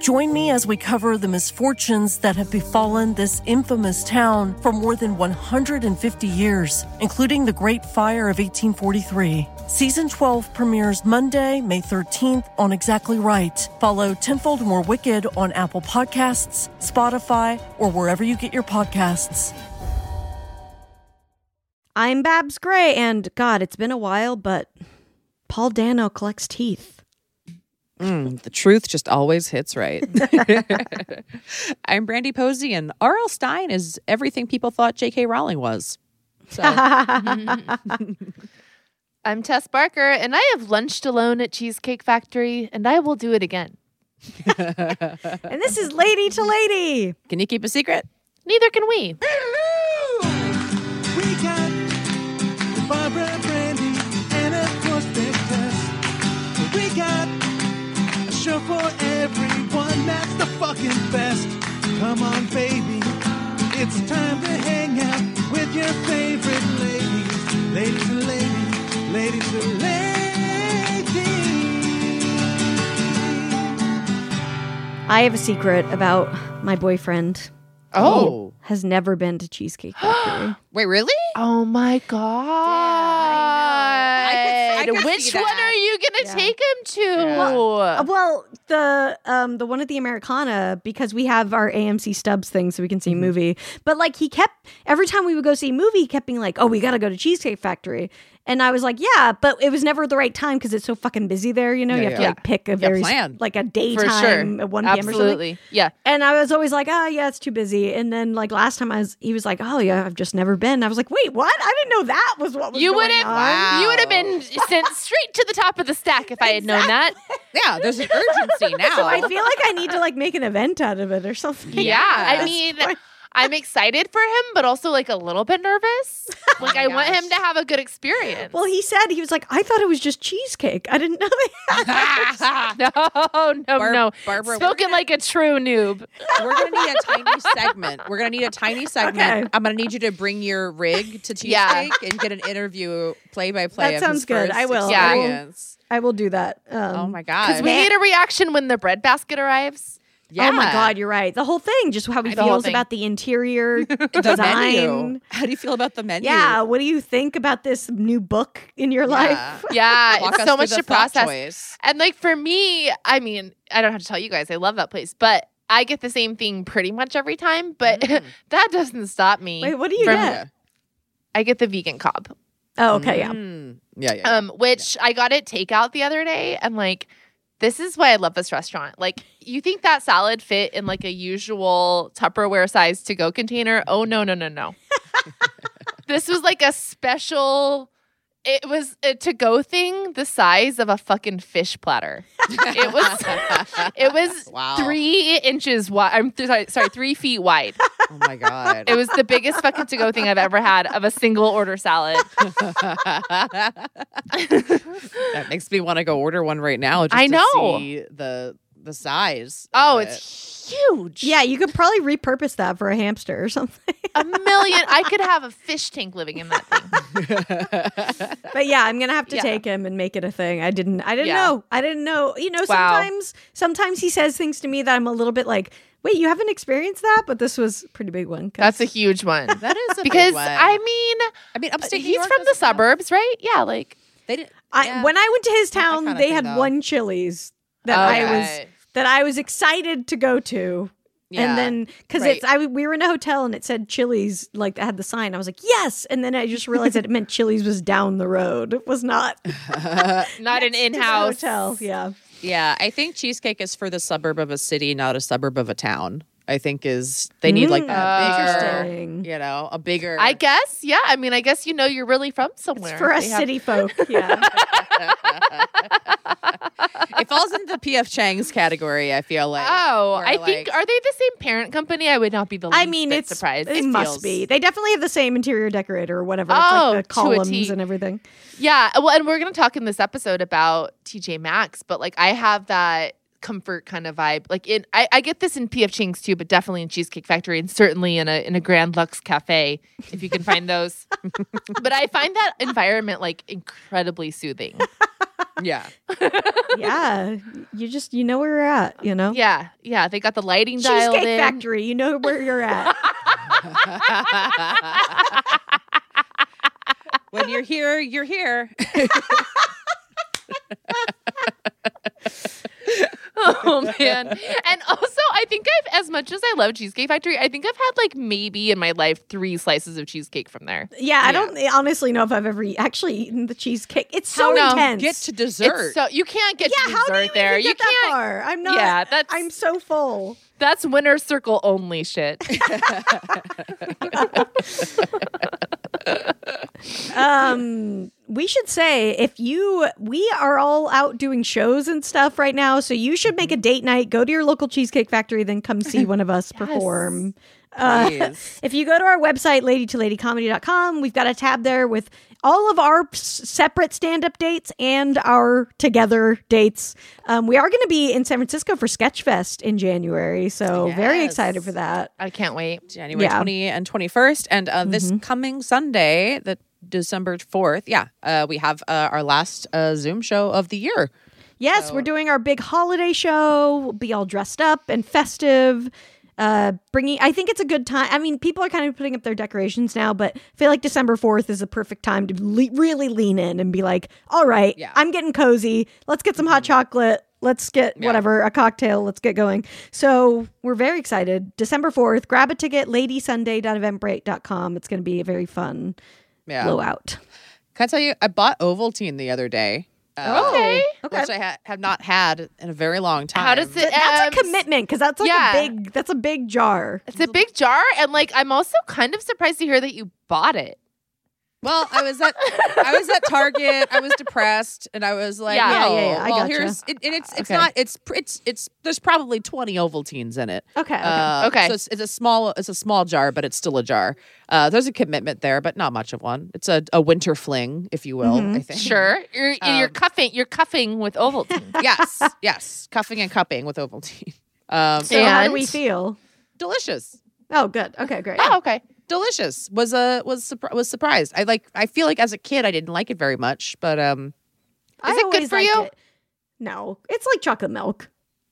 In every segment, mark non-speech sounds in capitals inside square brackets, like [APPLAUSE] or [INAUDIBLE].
Join me as we cover the misfortunes that have befallen this infamous town for more than 150 years, including the Great Fire of 1843. Season 12 premieres Monday, May 13th on Exactly Right. Follow Tenfold More Wicked on Apple Podcasts, Spotify, or wherever you get your podcasts. I'm Babs Gray, and God, it's been a while, but Paul Dano collects teeth. Mm, the truth just always hits right. [LAUGHS] I'm Brandy Posey, and R.L. Stine is everything people thought J.K. Rowling was. So, [LAUGHS] I'm Tess Barker, and I have lunched alone at Cheesecake Factory, and I will do it again. [LAUGHS] And this is Lady to Lady. can you keep a secret? Neither can we. That's the fucking best. Come on, baby. It's time to hang out with your favorite ladies. Ladies to ladies, ladies to ladies. I have a secret about my boyfriend. Oh. Has never been to Cheesecake Factory. [GASPS] Wait, really? Oh my god! I could- I could Which see one that. are you gonna Yeah. take him to? Uh, well, the um the one at the Americana because we have our AMC Stubs thing so we can see a movie. But like he kept every time we would go see a movie, he kept being like, "Oh, we got to go to Cheesecake Factory." And I was like, "Yeah," but it was never the right time because it's so fucking busy there. You know, you Yeah, have to like pick a very plan. like a For daytime sure, at one p.m. or something. absolutely. Yeah. And I was always like, "Oh, yeah, it's too busy." And then like last time I was, he was like, "Oh yeah, I've just never been." I was like, "Wait, what? I didn't know that was what was You going would have. on." You would have been [LAUGHS] sent straight to the top of the stack if I had known that. Yeah, there's an urgency [LAUGHS] now. So I feel like I need to like make an event out of it or something. Yeah, I [LAUGHS] At this mean, point. I'm excited for him, but also like a little bit nervous. [LAUGHS] Like my I want him to have a good experience. Well, he said he was like, I thought it was just cheesecake. I didn't know [LAUGHS] that. no, no, Bar- no. Barbara, Spoken gonna- like a true noob. We're gonna need a tiny [LAUGHS] segment. We're gonna need a tiny segment. Okay. I'm gonna need you to bring your rig to cheesecake Yeah. and get an interview play by play. That sounds good. I will. Yeah. I will, I will do that. Um, Oh my god. Because we need a reaction when the bread basket arrives. Yeah. Oh my God, you're right. The whole thing, just how he The feels thing. about the interior [LAUGHS] The design. menu. [LAUGHS] How do you feel about the menu? Yeah, what do you think about this new book in your Yeah. life? [LAUGHS] Yeah, it's so much to process. choice. And like for me, I mean, I don't have to tell you guys, I love that place, but I get the same thing pretty much every time. But Mm. that doesn't stop me. Wait, what do you from- get? I get the vegan Cobb. Oh, okay, yeah. Mm. Yeah, yeah. yeah. um, which I got it takeout the other day, and like, this is why I love this restaurant. Like, you think that salad fit in like a usual Tupperware size to go container? Oh no, no, no, no. [LAUGHS] this was like a special. It was a to go thing the size of a fucking fish platter. [LAUGHS] It was. It was Wow. three inches wide. I'm th- sorry, sorry, three feet wide. oh my god. It was the biggest fucking to go thing I've ever had of a single order salad. [LAUGHS] that makes me want to go order one right now. Just I to know. see the the size. Oh, of it. it's huge. Yeah, you could probably repurpose that for a hamster or something. a million. I could [LAUGHS] have a fish tank living in that thing. [LAUGHS] But yeah, I'm gonna have to Yeah. take him and make it a thing. I didn't. I didn't Yeah. know. I didn't know. You know, Wow. sometimes, sometimes he says things to me that I'm a little bit like, "Wait, you haven't experienced that?" But this was a pretty big one. That's a huge one. that is a big because one. I mean, I mean, upstate New he's from the doesn't have- suburbs, right? Yeah, like They didn't. I, yeah. when I went to his town, they had though. one Chili's that I was Okay. That I was excited to go to. Yeah. And then, because Right. it's, I we were in a hotel and it said Chili's, like that had the sign. I was like, yes. And then I just realized that it meant Chili's was down the road. It was not [LAUGHS] [LAUGHS] not an next to the in-house hotel. Yeah, Yeah, I think cheesecake is for the suburb of a city, not a suburb of a town. I think is they need like Mm, that bigger, interesting. you know, a bigger. I guess. Yeah. I mean, I guess you know you're really from somewhere. for us They have- city folk. Yeah, [LAUGHS] it falls into the PF Chang's category. I feel like. Oh, where, I think like- are they the same parent company? I would not be the least I mean, bit it's surprised. It, It must feels- be. They definitely have the same interior decorator or whatever. It's Oh, like the to columns and everything. Yeah, well, and we're gonna talk in this episode about TJ Maxx, but like I have that comfort kind of vibe. Like in, I, I get this in PF Chang's too, but definitely in Cheesecake Factory and certainly in a in a Grand Lux Cafe if you can find those. [LAUGHS] but I find that environment like incredibly soothing. Yeah. [LAUGHS] yeah, you just you know where you're at. You know. Yeah, yeah, they got the lighting dialed Cheesecake in. Factory. You know where you're at. [LAUGHS] when you're here, you're here. [LAUGHS] oh man. And also I think I've as much as I love Cheesecake Factory, I think I've had like maybe in my life three slices of cheesecake from there. Yeah, I don't honestly know if I've ever actually eaten the cheesecake. It's so How no, intense. Get to dessert. It's so you can't get yeah, to how dessert do you there. even you get can't far? I'm not. Yeah, that's I'm so full. that's winner circle only shit. [LAUGHS] [LAUGHS] um we should say if you we are all out doing shows and stuff right now so you should make a date night go to your local cheesecake factory then come see one of us [LAUGHS] perform uh, [LAUGHS] if you go to our website ladytoladycomedy.com we've got a tab there with all of our s- separate stand-up dates and our together dates um, we are going to be in san francisco for sketchfest in january so very excited for that I can't wait. January Yeah. 20 and 21st. And uh, this Mhm. coming Sunday, the December 4th, yeah, uh, we have uh, our last uh, Zoom show of the year. Yes, So- we're doing our big holiday show. We'll be all dressed up and festive. Uh, bringing, I think it's a good time. I mean, people are kind of putting up their decorations now, but I feel like December 4th is a perfect time to le- really lean in and be like, all right, Yeah. I'm getting cozy. Let's get some hot chocolate. Let's get Yeah. whatever, a cocktail. Let's get going. So we're very excited. December 4th, grab a ticket, ladysunday.eventbrite.com. It's going to be a very fun Yeah. blowout. Can I tell you, I bought Ovaltine the other day. uh, Oh, Okay. Okay. Which I ha- have not had in a very long time. How does it? But that's um, a commitment because that's like yeah. a big, that's a big jar. It's a big jar, and like I'm also kind of surprised to hear that you bought it. Well, I was at I was at Target. I was depressed, and I was like, Yeah. Yeah, "Oh, yeah, yeah, I well, gotcha. here's it, and it's it's Okay. not it's pr- it's it's there's probably twenty Ovaltines in it. Okay. okay. Uh, Okay. So it's, it's a small it's a small jar, but it's still a jar. Uh, there's a commitment there, but not much of one. It's a, a winter fling, if you will. Mhm. I think. Sure, you're you're Um, cuffing. You're cuffing with Ovaltine. [LAUGHS] yes. Yes. Cuffing and cupping with Ovaltine. Um, So how do And- we feel? delicious. Oh, good. Okay, great. oh, okay. Delicious. Was a was surpri- was surprised. I like. I feel like as a kid I didn't like it very much, but um. I Is it good for you? it. No, it's like chocolate milk.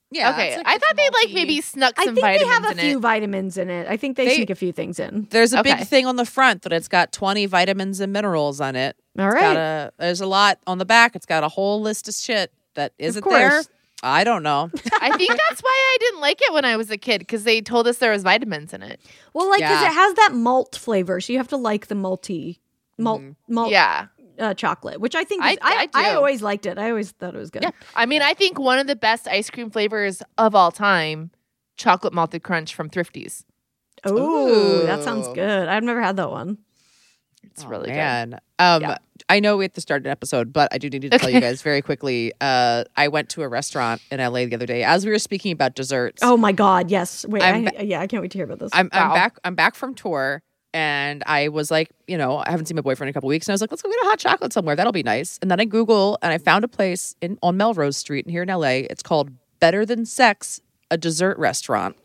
Yeah. okay, like I thought they like maybe snuck I some think they vitamins have a few it. vitamins in it. I think they, They- sneak a few things in. There's a Okay. big thing on the front that it's got 20 vitamins and minerals on it. All It's right. got a, there's a lot on the back. It's got a whole list of shit that isn't there. Course. I don't know. [LAUGHS] I think that's why I didn't like it when I was a kid because they told us there was vitamins in it. well, like because Yeah. it has that malt flavor, so you have to like the malty malt malt Yeah, uh, chocolate, which I think I- is, I, I always liked it. I always thought it was good. yeah. I mean, I think one of the best ice cream flavors of all time, chocolate malted crunch from Thrifties. Oh, that sounds good. I've never had that one. It's Oh, really good. man. Um, Yeah. I know we have to start an episode, but I do need to tell you guys very quickly. Uh, I went to a restaurant in LA the other day as we were speaking about desserts. Oh my god, yes. Wait, I, yeah, I can't wait to hear about this. I'm, I'm back. I'm back from tour, and I was like, you know, I haven't seen my boyfriend in a couple weeks, and I was like, let's go get a hot chocolate somewhere. That'll be nice. And then I Google, and I found a place in on Melrose Street here in LA. It's called Better Than Sex, a dessert restaurant,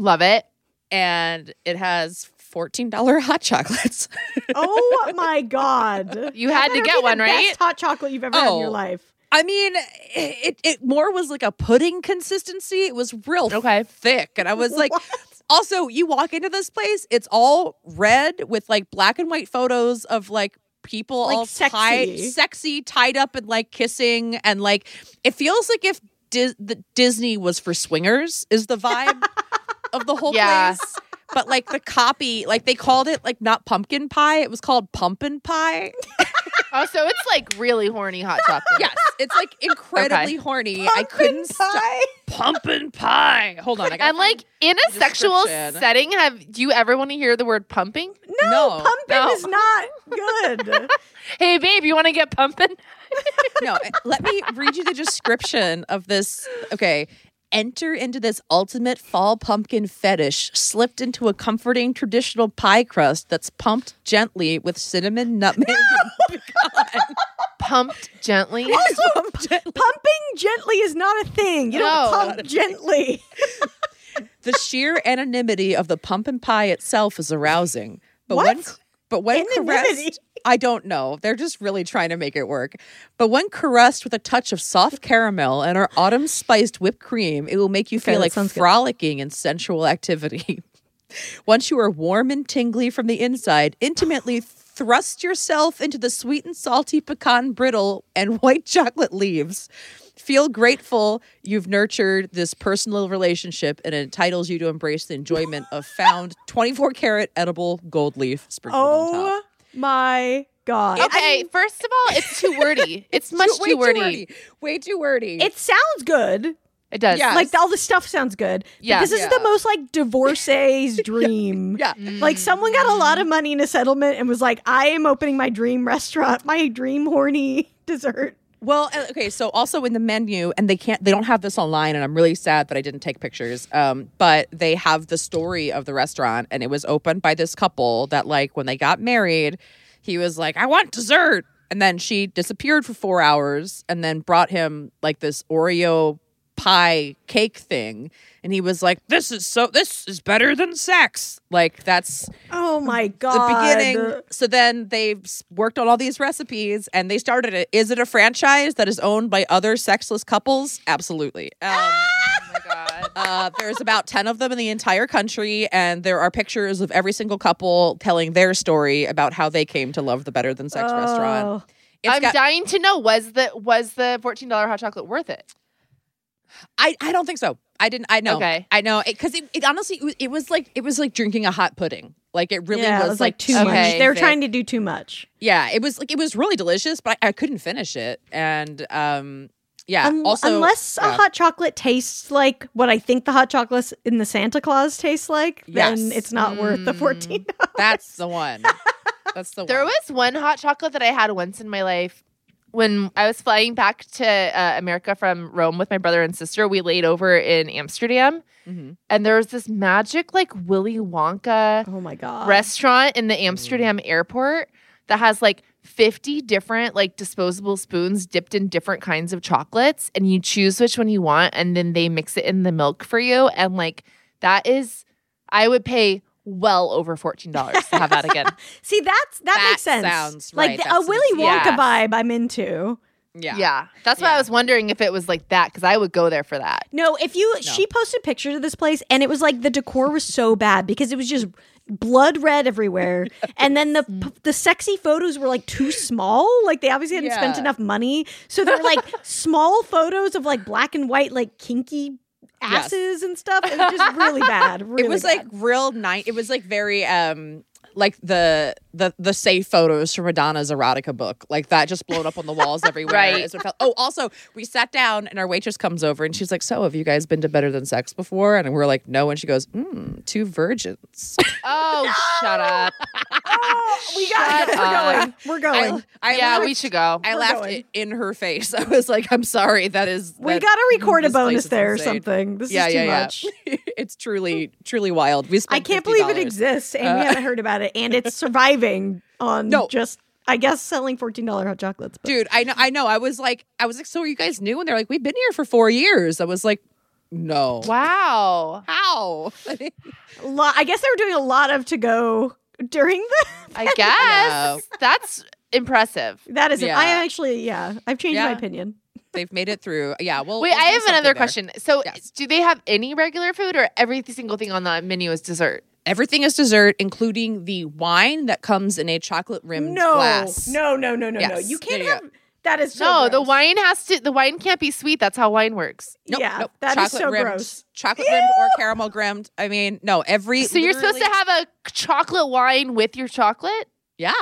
Love it. and it has fourteen dollar hot chocolates. [LAUGHS] oh my god. You had That to get be the one, right? Best hot chocolate you've ever had in your Oh. life. I mean, it, it more was like a pudding consistency. It was real Okay. thick, and I was like. [LAUGHS] What? Also, you walk into this place, it's all red with like black and white photos of like people Like all sexy. tied, sexy, tied up and like kissing, and like it feels like if Dis- the Disney was for swingers, is the vibe [LAUGHS] of the whole Yeah. place. But like the copy, like they called it like not pumpkin pie, it was called pumpkin pie. Oh, so it's like really horny hot chocolate. yes, it's like incredibly Okay. horny. I couldn't stop. Pie? Pumpkin pie. Hold on, I got And like in a sexual setting, have do you ever want to hear the word pumping? No, No, pumping no. is not good. [LAUGHS] Hey babe, you want to get pumping? [LAUGHS] no, eh, let me read you the description of this. Okay. Enter into this ultimate fall pumpkin fetish, slipped into a comforting traditional pie crust that's pumped gently with cinnamon, nutmeg, and pecan. [LAUGHS] Pumped gently. [LAUGHS] Pumped gently. Pumping gently is not a thing. You No. don't pump gently. [LAUGHS] The sheer anonymity of the pumpkin pie itself is arousing. But What? when but when Anonymity? caressed, I don't know. They're just really trying to make it work. But when caressed with a touch of soft caramel and our autumn spiced whipped cream, it will make you Okay, feel like sounds good. frolicking in sensual activity. [LAUGHS] Once you are warm and tingly from the inside, intimately thrust yourself into the sweet and salty pecan brittle and [LAUGHS] white chocolate leaves. Feel grateful you've nurtured this personal relationship and it entitles you to embrace the enjoyment of found 24 karat edible gold leaf sprinkled on top. Oh, My god. Okay, first of all, it's too wordy. [LAUGHS] It's much Way too wordy. Way too wordy. It sounds good. It does. Yeah. Like all the stuff sounds good. Yeah. This is the most like divorcee's [LAUGHS] dream. yeah. Mm. Like someone got a lot of money in a settlement and was like, I am opening my dream restaurant, my dream horny [LAUGHS] dessert. Well, uh, okay. So also in the menu, and they can't, they don't have this online, and I'm really sad that I didn't take pictures. Um, but they have the story of the restaurant, and it was opened by this couple that, like, when they got married, he was like, "I want dessert," and then she disappeared for four hours, and then brought him like this Oreo pie cake thing, and he was like, "This is so, this is better than sex." Like that's Oh my god the beginning. So then they've worked on all these recipes and they started it. Is it a franchise that is owned by other sexless couples? Absolutely. Um, [LAUGHS] Oh my god. uh, there's about 10 of them in the entire country, and there are pictures of every single couple telling their story about how they came to love the Better Than Sex Oh. restaurant. It's I'm got- dying to know was the was the fourteen dollar hot chocolate worth it? I, I don't think so. I didn't. I know. Okay. I know because it, it, honestly it was, it was like it was like drinking a hot pudding. Like it really yeah, was, it was like too Okay. much. They were trying to do too much. Yeah, it was like it was really delicious, but I, I couldn't finish it. And um, yeah. Un- also, unless a hot chocolate tastes like what I think the hot chocolate in the Santa Claus tastes like, then Yes. it's not worth the Mm. fourteen. that's the one. That's the There one. was one hot chocolate that I had once in my life when I was flying back to uh, America from Rome with my brother and sister. We laid over in Amsterdam, Mhm. and there was this magic like Willy Wonka Oh my god! restaurant in the Amsterdam airport that has like 50 different like disposable spoons dipped in different kinds of chocolates and you choose which one you want and then they mix it in the milk for you and like that is I would pay well over $14 to have that again. [LAUGHS] See, that's that, That makes sense. sounds like right. the- a Willy Wonka yeah. vibe. I'm into. Yeah. Yeah. That's why I was wondering if it was like that because I would go there for that. No, if you she posted pictures of this place and it was like the decor was so bad because it was just blood red everywhere [LAUGHS] and then the p- the sexy photos were like too small like they obviously hadn't spent enough money so they're like [LAUGHS] small photos of like black and white like kinky Yes. asses and stuff it was just really bad [LAUGHS] really it was bad. like real night. It was like very um like the the the safe photos from Madonna's erotica book, like that, just blown up on the walls [LAUGHS] everywhere. Right. is it felt- Oh, also, we sat down and our waitress comes over and she's like, "So, have you guys been to Better Than Sex before?" And we're like, "No." And she goes, mm, two virgins." [LAUGHS] Oh, shut up. [LAUGHS] oh, we got Shut we're up. going we're going I, I yeah, laughed, we should go. I We're laughed going. in her face. I was like, "I'm sorry. That is we gotta record a bonus is there or something this Yeah, is too yeah, yeah. much it's truly truly wild. We I can't believe it exists and we Uh, haven't heard about it and it's surviving on No. just I guess selling fourteen dollar hot chocolates. But dude i know i know i was like i was like so you guys knew and they're like we've been here for four years i was like no Wow. how lot, I guess they were doing a lot of to go during the. I guess that's impressive. That is, Yeah. I actually, yeah, I've changed my opinion. they've made it through yeah well Wait, we'll I have another there. question. So, Yes. do they have any regular food, or every single thing on the menu is dessert? Everything is dessert including the wine that comes in a chocolate rimmed No, glass no, no, no, no, no. You can't There you have. That is so no, the wine has to. The wine can't be sweet. That's how wine works. Nope, yeah, nope. that is chocolate so rimmed, gross. chocolate rimmed or caramel rimmed i mean no every So you're supposed to have a chocolate wine with your chocolate? yeah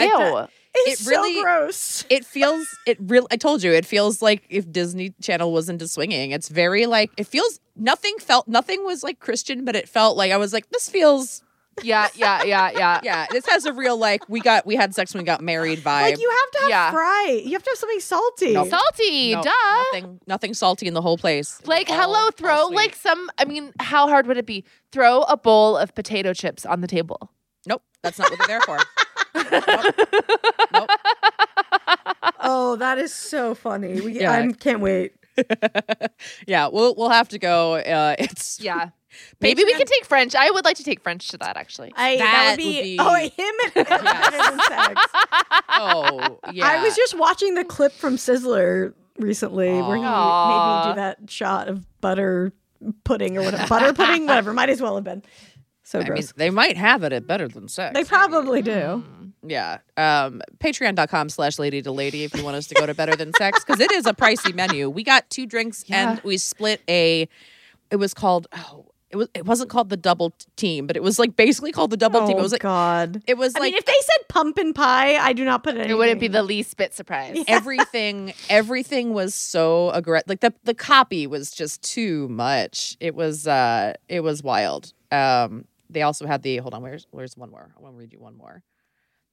Ew. I- It's it really- so gross. it feels it real i told you it feels like if disney channel was into swinging it's very like it feels nothing felt nothing was like christian but it felt like i was like this feels Yeah, yeah, yeah, yeah. [LAUGHS] Yeah, this has a real like we got we had sex when we got married vibe. Like you have to have Yeah. fry. You have to have something salty. Nope. Salty, No, duh. Nothing, nothing salty in the whole place. Like, All- hello, throw like some. I mean, how hard would it be? Throw a bowl of potato chips on the table. Nope, that's not what they're there for. [LAUGHS] nope. [LAUGHS] Nope. Oh, that is so funny. We Yeah. I can't wait. [LAUGHS] Yeah, we'll we'll have to go. Uh, it's [LAUGHS] Yeah. Maybe we can take French. I would like to take French to that actually. I, that, That would be, would be- oh him and better than sex. oh yeah. I was just watching the clip from Sizzler recently where he made me do that shot of butter pudding or whatever. butter pudding, whatever. Might as well have been. So I mean, gross. they might have it at better than sex. they probably do. Yeah. Um, Patreon.com slash lady to lady if you want us to go to better than sex because it is a pricey menu. We got two drinks and we split a. It was called. Oh, it was. It wasn't called the double team, but it was like basically called the double team. oh It was like. God. It was I like mean, if they said pumpkin pie, I do not put it. In. It wouldn't be the least bit surprised. everything. Everything was so aggressive. Like the the copy was just too much. It was. uh It was wild. Um. They also had the. Hold on. Where's Where's one more? I want to read you one more.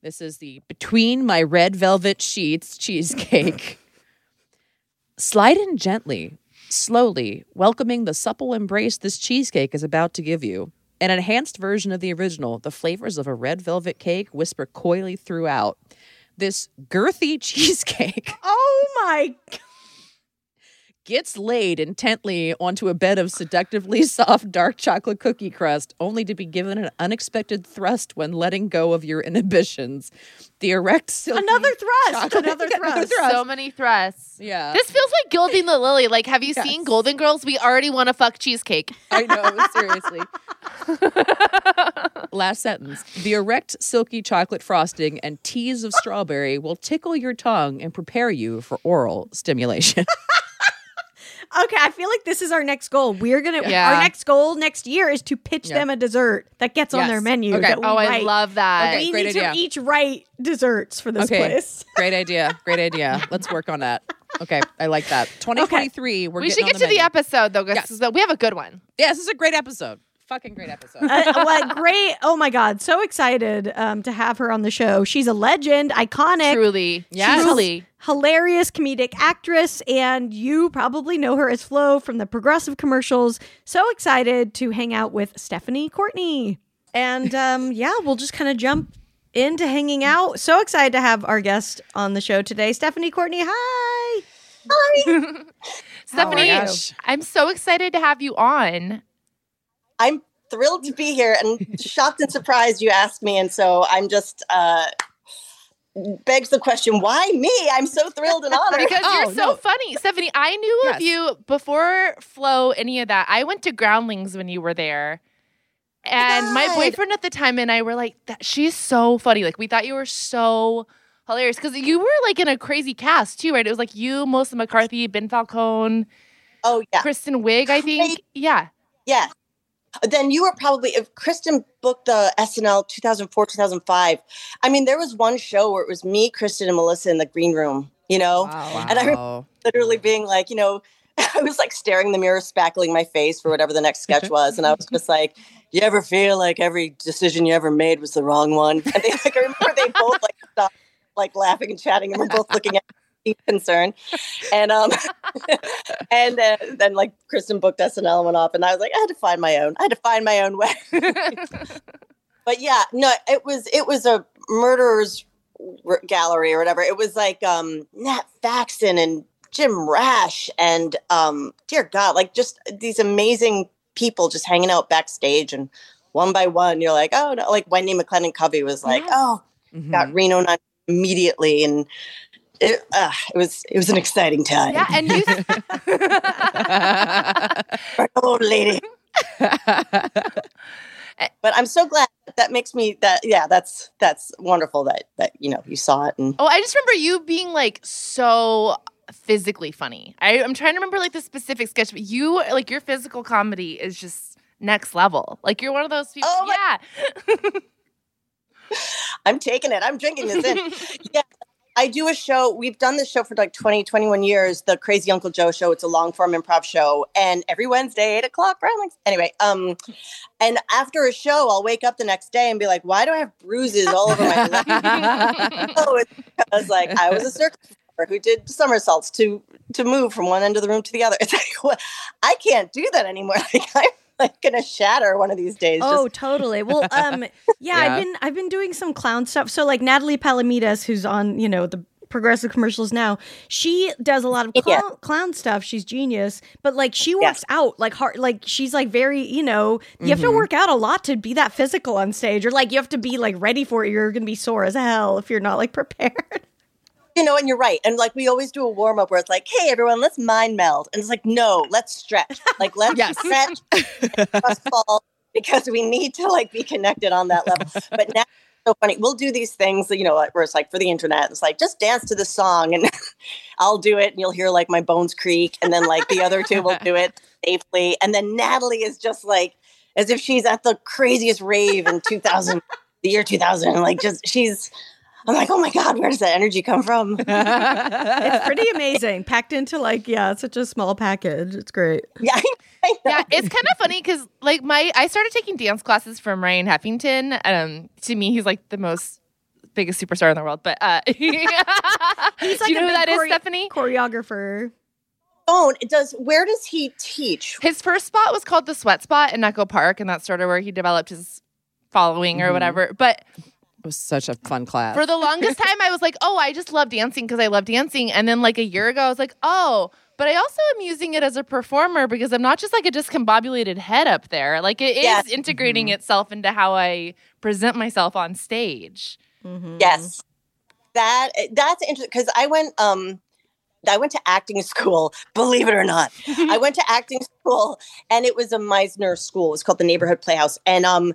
This is the between my red velvet sheets cheesecake. [LAUGHS] Slide in gently, slowly, welcoming the supple embrace this cheesecake is about to give you. An enhanced version of the original, the flavors of a red velvet cake whisper coyly throughout. This girthy [LAUGHS] cheesecake Oh my. Gets laid intently onto a bed of seductively [LAUGHS] soft dark chocolate cookie crust, only to be given an unexpected thrust when letting go of your inhibitions. The erect silky Another thrust. chocolate- Another [LAUGHS] Another thrust. thrust. So many thrusts. Yeah. This feels like gilding the lily. Like, have you seen Golden Girls? We already want to fuck cheesecake. I know, [LAUGHS] seriously. Last sentence. The erect, silky chocolate frosting and tease of strawberry will tickle your tongue and prepare you for oral stimulation. Okay, I feel like this is our next goal. We're gonna Yeah. our next goal next year is to pitch Yeah. them a dessert that gets on their menu. Okay. that we Oh, I love that. Okay. We great need idea. to each write desserts for this Okay. place. [LAUGHS] Great idea. Great idea. Let's work on that. Okay, I like that. 2023, we're we should get on to the the episode though, Yes. because we have a good one. Yeah, this is a great episode. Fucking great episode. uh, what great! Oh my god, so excited um, to have her on the show. She's a legend, iconic, Truly, Yes. truly. hilarious comedic actress, and you probably know her as Flo from the Progressive commercials. So excited to hang out with Stephanie Courtney, and um, yeah, we'll just kind of jump into hanging out. So excited to have our guest on the show today, Stephanie Courtney. Hi. Hi. [LAUGHS] Stephanie. I'm so excited to have you on. I'm thrilled to be here and shocked and surprised you asked me. And so I'm just uh begs the question, why me? I'm so thrilled and honored. Because Oh, you're so no. funny. Stephanie, I knew Yes. of you before Flo, any of that. I went to Groundlings when you were there. And my boyfriend at the time and I were like, that, she's so funny. Like, we thought you were so hilarious because you were like in a crazy cast too, right? It was like you, Melissa McCarthy, Ben Falcone, oh yeah. Kristen Wiig, I think. Yeah. Yeah. Then you were probably if Kristen booked the SNL 2004 2005. I mean, there was one show where it was me, Kristen, and Melissa in the green room. You know, And I Wow. literally being like, you know, [LAUGHS] I was like staring in the mirror, spackling my face for whatever the next sketch [LAUGHS] was, and I was just like, "You ever feel like every decision you ever made was the wrong one?" And they like, I remember they both like stopped, like laughing and chatting, and we're both looking at me [LAUGHS] concerned. And um, [LAUGHS] and uh, then like Kristen booked SNL and went off, and I was like, I had to find my own. I had to find my own way. [LAUGHS] but yeah, no, it was it was a murderers r- gallery or whatever. It was like um Nat Faxon and Jim Rash and um dear God, like just these amazing people just hanging out backstage and one by one you're like, oh no, like Wendi McLendon-Covey was like, Yes. oh, Mhm. got Reno on immediately and it, uh, it was it was an exciting time. yeah. And you, [LAUGHS] [LAUGHS] Oh, lady. But I'm so glad that makes me that yeah, that's that's wonderful that that you know you saw it and oh, I just remember you being like so physically funny. I, I'm trying to remember like the specific sketch, but you, like, your physical comedy is just next level. Like, you're one of those people. Oh yeah. [LAUGHS] I'm taking it. I'm drinking this in. yeah. I do a show. We've done this show for like 20, 21 years, the Crazy Uncle Joe show. It's a long form improv show. And every Wednesday, eight o'clock, Groundlings. Anyway, um, and after a show, I'll wake up the next day and be like, why do I have bruises all over my [LAUGHS] leg? [LAUGHS] oh, it's because like I was a circus performer who did somersaults to to move from one end of the room to the other. [LAUGHS] It's like what I can't do that anymore. Like I'm [LAUGHS] like gonna shatter one of these days. Oh, Just, totally. Well, um, yeah, [LAUGHS] Yeah. I've been I've been doing some clown stuff. So like Natalie Palamides, who's on you know the progressive commercials now, she does a lot of Yeah. clown, clown stuff. She's genius, but like she works out like hard. Like she's like very you know you have to Mhm. work out a lot to be that physical on stage, or like you have to be like ready for it. You're gonna be sore as hell if you're not like [LAUGHS] prepared. You know, and you're right. And like we always do a warm up where it's like, hey everyone, let's mind meld. And it's like, no, let's stretch. Like let's Yes. stretch trust [LAUGHS] fall because we need to like be connected on that level. But now it's so funny. We'll do these things you know, where it's like for the internet, it's like just dance to the song and [LAUGHS] I'll do it and you'll hear like my bones creak. And then like the other two will do it [LAUGHS] safely. And then Natalie is just like as if she's at the craziest rave in 2000, the year 2000. Like just she's I'm like, oh my God, where does that energy come from? [LAUGHS] it's pretty amazing, packed into like yeah, such a small package. It's great. [LAUGHS] Yeah, I, I know. yeah, it's kind of funny because like my I started taking dance classes from Ryan Heffington. Um, to me, he's like the most biggest superstar in the world. But uh, he's [LAUGHS] He's like Do you know who big that is, chore- Stephanie? Choreographer. Oh, It does. Where does he teach? His first spot was called the Sweat Spot in Echo Park, and that's sort of where he developed his following or Mhm. whatever. But It was such a fun class. for the longest [LAUGHS] time, I was like, oh, I just love dancing because I love dancing. And then like a year ago, I was like, oh, but I also am using it as a performer because I'm not just like a discombobulated head up there. Like it is Yes. integrating itself into how I present myself on stage. Mhm. Yes, that that's interesting because I went. Um, I went to acting [LAUGHS] school. Believe it or not, [LAUGHS] I went to acting school, and it was a Meisner school. It was called the Neighborhood Playhouse, and um,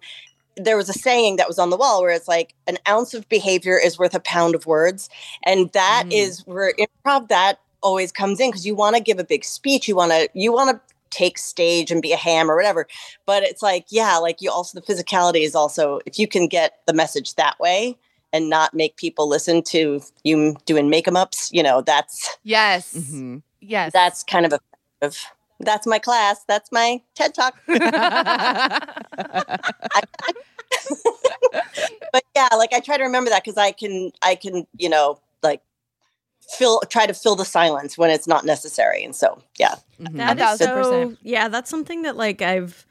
there was a saying that was on the wall where it's like an ounce of behavior is worth a pound of words, and that Mm. is where improv that always comes in because you want to give a big speech, you want to you want to take stage and be a ham or whatever but it's like yeah like you also the physicality is also if you can get the message that way and not make people listen to you doing make 'em ups you know that's Yes. Mhm. Yes. that's kind of effective that's my class. That's my ted talk. [LAUGHS] [LAUGHS] But yeah like i try to remember that because i can i can you know like fill try to fill the silence when it's not necessary. And so yeah. Mhm. That A is thousand so yeah, that's something that like I've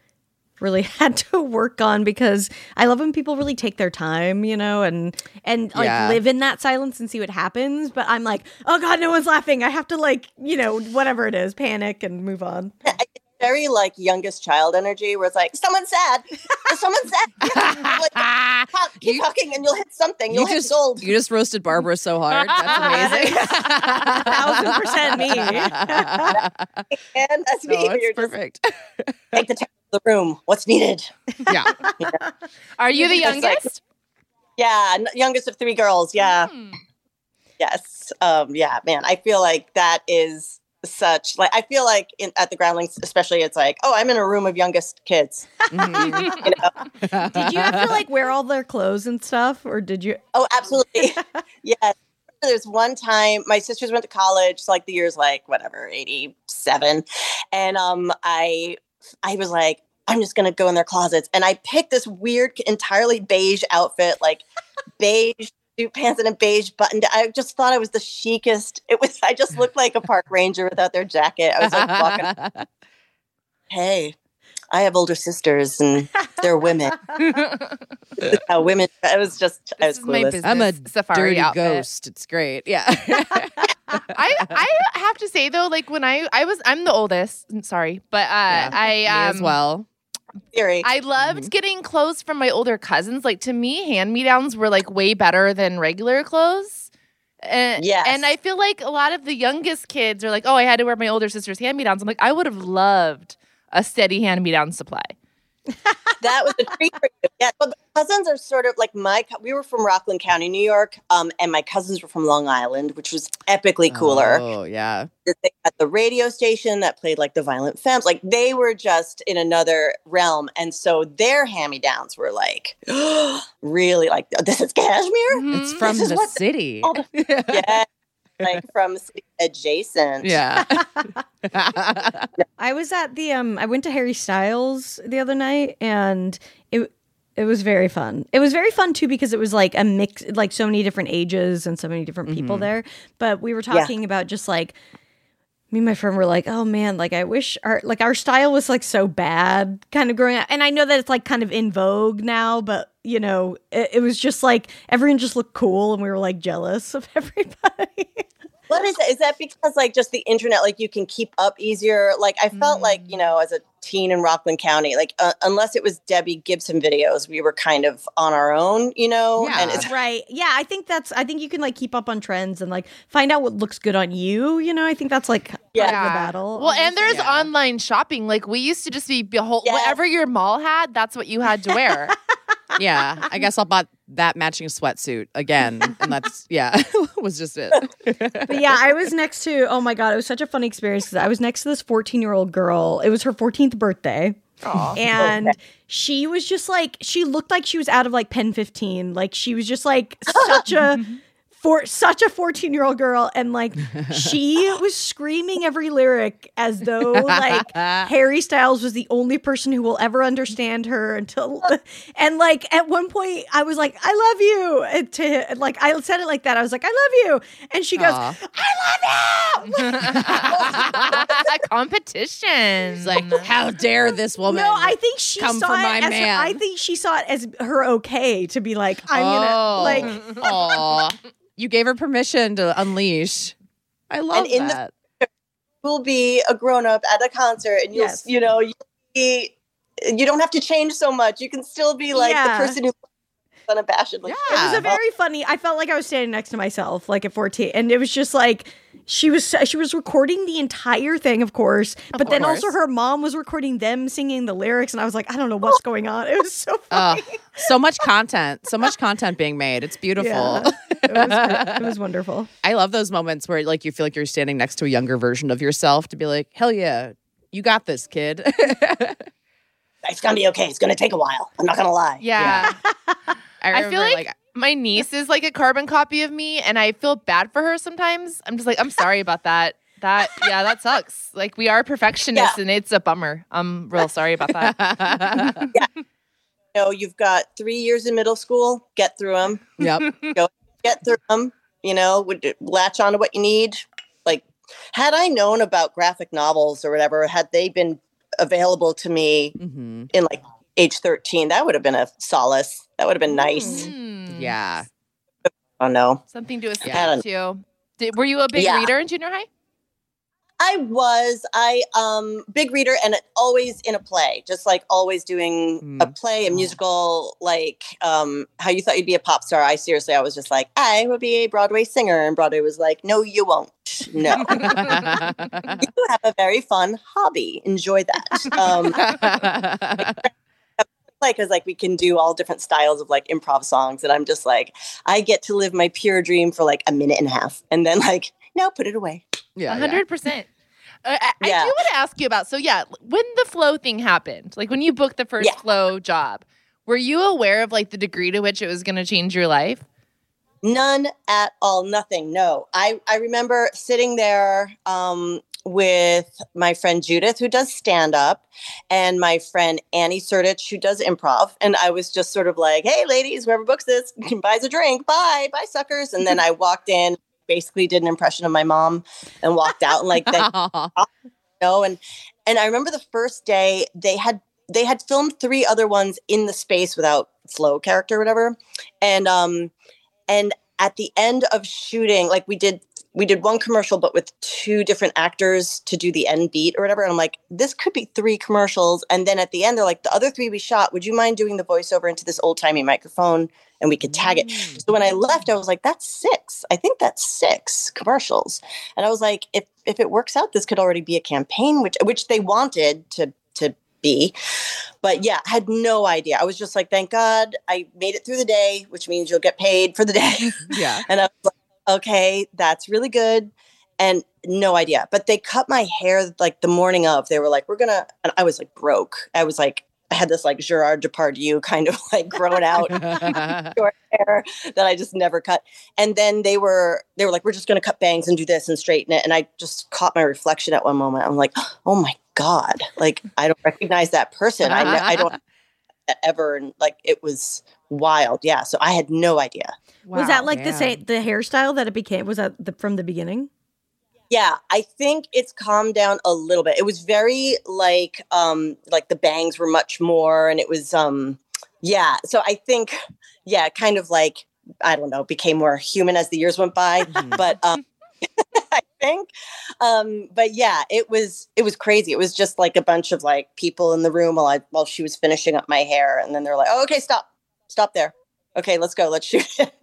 really [LAUGHS] had to work on because I love when people really take their time, you know, and and like Yeah. live in that silence and see what happens. But I'm like, oh god, no one's laughing. I have to like, you know, whatever it is, panic and move on. very like youngest child energy where it's like someone's sad [LAUGHS] someone's sad [LAUGHS] like, keep You- talking and you'll hit something you'll You hit just gold you just roasted Barbara so hard. That's amazing. Thousand percent me. and that's me No, You're it's just perfect. take the temperature of the room what's needed Yeah. [LAUGHS] Are you the It's like- youngest? yeah n- youngest of three girls yeah Hmm. yes um yeah man i feel like that is such like i feel like in, at the groundlings especially it's like oh i'm in a room of youngest kids Mhm. [LAUGHS] you know Did you have to like wear all their clothes and stuff, or did you? Oh, absolutely. [LAUGHS] yeah. There's one time my sisters went to college, so like the year's like whatever, 87. And um I I was like, I'm just gonna go in their closets. And I picked this weird, entirely beige outfit, like [LAUGHS] beige suit pants and a beige button. I just thought I was the chicest. It was I just looked like a park ranger without their jacket. I was like walking, [LAUGHS] hey, I have older sisters and they're women. [LAUGHS] How women I was just I was This my clueless. I'm a safari Dirty outfit. ghost. It's great. Yeah. I I have to say though, like when I I was I'm the oldest. Sorry, but uh, Yeah, I Me um, as well. Theory. I loved mm-hmm. getting clothes from my older cousins. Like to me, hand me downs were like way better than regular clothes. And, Yes. and I feel like a lot of the youngest kids are like, oh, I had to wear my older sister's hand me downs. I'm like, I would have loved a steady hand me down supply. That was a treat for you. Yeah, but the cousins are sort of like my. We were from Rockland County, New York, um, and my cousins were from Long Island, which was epically cooler. Oh yeah. They had the radio station that played like the Violent Femmes. Like they were just in another realm, and so their hand-me-downs were like [GASPS] really like this is cashmere. It's from This is the what city. all [LAUGHS] Yeah, like from city adjacent. yeah. [LAUGHS] I was at the um I went to Harry Styles the other night and it it was very fun. It was very fun too because it was like a mix like so many different ages and so many different people Mhm. there. But we were Yeah. talking about just like me and my friend were like, "Oh man, like I wish our like our style was like so bad kind of growing up." And I know that it's like kind of in vogue now, but you know, it, it was just like everyone just looked cool and we were like jealous of [LAUGHS] everybody. What is that? Is that because like just the internet, like you can keep up easier? Like I felt like Mm. you know, as a teen in Rockland County, like uh, unless it was Debbie Gibson videos, we were kind of on our own, you know. And Yeah. it's right. Yeah, I think that's I think you can like keep up on trends and like find out what looks good on you, you know? I think that's like part of the Yeah. battle. Well, and there's Yeah. online shopping. Like we used to just be behold Yes. whatever your mall had, that's what you had to wear. [LAUGHS] yeah. I guess I'll buy that matching sweatsuit again. And that's [LAUGHS] yeah, [LAUGHS] was just it. But yeah, I was next to oh my god, it was such a funny experience because I was next to this 14-year-old girl. It was her 14th birthday. And she was just like she looked like she was out of like Pen 15. Like she was just like such a [LAUGHS] for such a 14 year old girl and like [LAUGHS] she was screaming every lyric as though like [LAUGHS] harry styles was the only person who will ever understand her until [LAUGHS] and like at one point i was like i love you and to like i said it like that i was like i love you and she goes Aw. i love you Competition. It's like, how dare this woman? no i think she come saw for it my as her, i think she saw it as her okay to be like i'm oh, gonna like oh. aw. You gave her permission to unleash. I love and in the- that. will be a grown up at a concert, and you'll Yes. you know you'll be, you don't have to change so much. You can still be like Yeah. the person who unabashedly. It was a very funny. I felt like I was standing next to myself, like at 14, and it was just like she was she was recording the entire thing, of course, but then also her mom was recording them singing the lyrics, and I was like, I don't know what's [LAUGHS] going on. It was so funny. so much content, so much content being made. It's beautiful. Yeah. it, was, it was wonderful. [LAUGHS] I love those moments where like you feel like you're standing next to a younger version of yourself to be like, hell yeah, you got this, kid. [LAUGHS] It's gonna be okay. It's gonna take a while. I'm not gonna lie. yeah. I, I feel remember, like, my niece is like a carbon copy of me, and I feel bad for her sometimes. I'm just like, I'm sorry about that. That yeah, that sucks. Like we are perfectionists, and it's a bummer. I'm real sorry about that. [LAUGHS] You know, you've got three years in middle school. Get through them. yep. Go get through them. You know, would latch on to what you need. Like, had I known about graphic novels or whatever, had they been available to me hmm in like age 13, that would have been a solace. That would have been nice. Yeah. Oh no. something to Yeah. aspire to. Did, were you a big Yeah. reader in junior high? I was I um big reader and always in a play, just like always doing a play, a musical, like um how you thought you'd be a pop star. I seriously I was just like, I will be a Broadway singer. And Broadway was like, No, you won't. No. [LAUGHS] [LAUGHS] you have a very fun hobby. Enjoy that. Um [LAUGHS] like because like we can do all different styles of like improv songs and i'm just like i get to live my pure dream for like a minute and a half and then like no put it away yeah, A hundred percent. Uh, I, I Yeah. do want to ask you about. So yeah, when the Flo thing happened, like when you booked the first Yeah. Flo job, were you aware of like the degree to which it was going to change your life? None at all. Nothing. No. I, I remember sitting there um, with my friend Judith, who does stand up, and my friend Annie Sertich, who does improv. And I was just sort of like, hey, ladies, whoever books this can [LAUGHS] buys a drink. Bye. Bye, suckers. And then I [LAUGHS] walked in, basically did an impression of my mom and walked out and like, then, [LAUGHS] know and and i remember the first day they had they had filmed three other ones in the space without Flo character or whatever and um and at the end of shooting like we did we did one commercial but with two different actors to do the end beat or whatever and i'm like this could be three commercials and then at the end they're like the other three we shot would you mind doing the voiceover into this old timey microphone and we could tag it mm. so when I left, I was like, that's six. I think that's six commercials. And I was like, if if it works out, this could already be a campaign, which which they wanted to to be. But yeah, I had no idea. I was just like, thank God I made it through the day, which means you'll get paid for the day. Yeah. [LAUGHS] and I was like, okay, that's really good. And no idea. But they cut my hair like the morning of. They were like, we're gonna and I was like broke. I was like, I had this like Gerard Depardieu kind of [LAUGHS] like grown out [LAUGHS] short hair that I just never cut. And then they were they were like, we're just gonna cut bangs and do this and straighten it. And I just caught my reflection at one moment. I'm like, oh my god, like I don't recognize that person. I I don't ever and like it was wild. Yeah. So I had no idea. was that like the same the hairstyle that it became? Was that the, from the beginning? Yeah, I think it's calmed down a little bit. It was very like um like the bangs were much more and it was um yeah, so I think yeah, kind of like I don't know, became more human as the years went by, Mhm. but um I think um but yeah, it was it was crazy. It was just like a bunch of like people in the room while I while she was finishing up my hair and then they're like, "Oh, okay, stop. Stop there. Okay, let's go. Let's [LAUGHS] shoot it."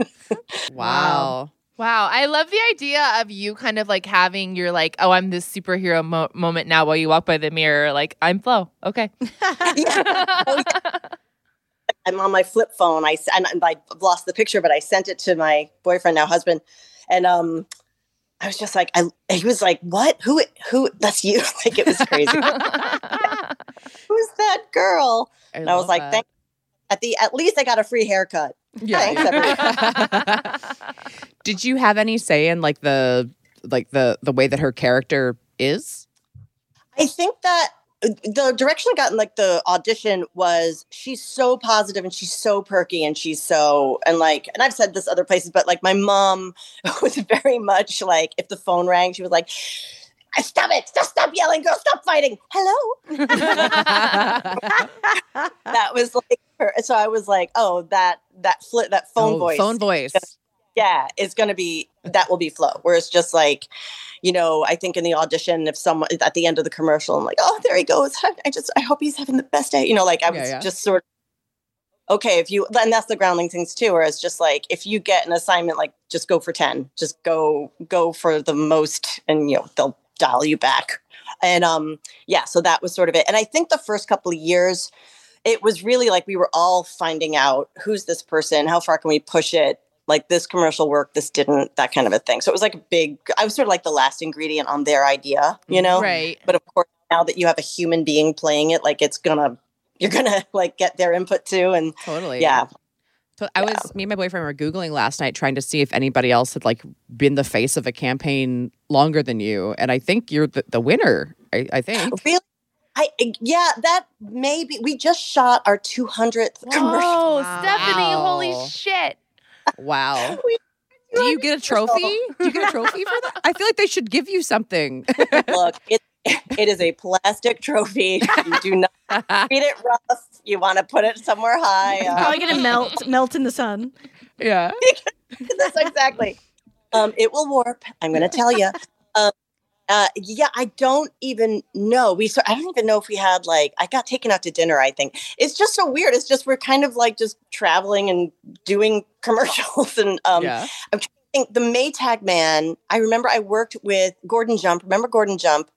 wow. Wow, I love the idea of you kind of like having your like, oh, I'm this superhero mo- moment now while you walk by the mirror. Like, I'm Flo. Okay. Oh, [LAUGHS] I'm on my flip phone. I and I lost the picture, but I sent it to my boyfriend, now husband, and um, I was just like, I he was like, "What? Who? Who? That's you!" [LAUGHS] like it was crazy. [LAUGHS] Who's that girl? And I was like. "Thank." At the at least I got a free haircut. Yeah. Thanks, [LAUGHS] Did you have any say in like the like the the way that her character is? I think that the direction I got in like the audition was she's so positive and she's so perky and she's so and like and I've said this other places, but like my mom [LAUGHS] was very much like if the phone rang, she was like, ah, "Stop it! Just stop yelling, girl! Stop fighting! Hello." [LAUGHS] [LAUGHS] that was like her. So I was like, "Oh, that that flip that phone Oh, voice, Phone voice. Yeah, it's gonna be that will be Flo. Where it's just like, you know, I think in the audition, if someone at the end of the commercial, I'm like, oh, there he goes. [LAUGHS] I just I hope he's having the best day. You know, like I Yeah, was yeah. just sort of okay. If you and that's the Groundlings thing too. Where it's just like if you get an assignment, like just go for ten, just go go for the most, and you know they'll dial you back. And um, yeah, so that was sort of it. And I think the first couple of years, it was really like we were all finding out who's this person, how far can we push it, like this commercial work, this didn't, that kind of a thing. So it was like a big, I was sort of like the last ingredient on their idea, you mm, know? right. But of course, now that you have a human being playing it, like it's gonna, you're gonna [LAUGHS] like get their input too. And Totally. yeah, So I was me and my boyfriend were googling last night trying to see if anybody else had like been the face of a campaign longer than you, and I think you're the, the winner. I, I think. really. I eh, yeah, that maybe we just shot our 200th commercial. Whoa, Wow. Stephanie, holy shit. Wow. [LAUGHS] We- Do you get a [LAUGHS] trophy? Do you get a trophy for that? I feel like they should give you something. [LAUGHS] Look, it it is a plastic trophy. You do not treat it rough. You want to put it somewhere high. It's Uh, probably gonna melt melt in the sun. yeah. That's exactly. Um, it will warp. I'm going to tell you. Uh, yeah, I don't even know. We, so I don't even know if we had like. I got taken out to dinner. I think it's just so weird. It's just we're kind of like just traveling and doing [LAUGHS] commercials, and um, yeah. I think the Maytag man. I remember I worked with Gordon Jump. Remember Gordon Jump?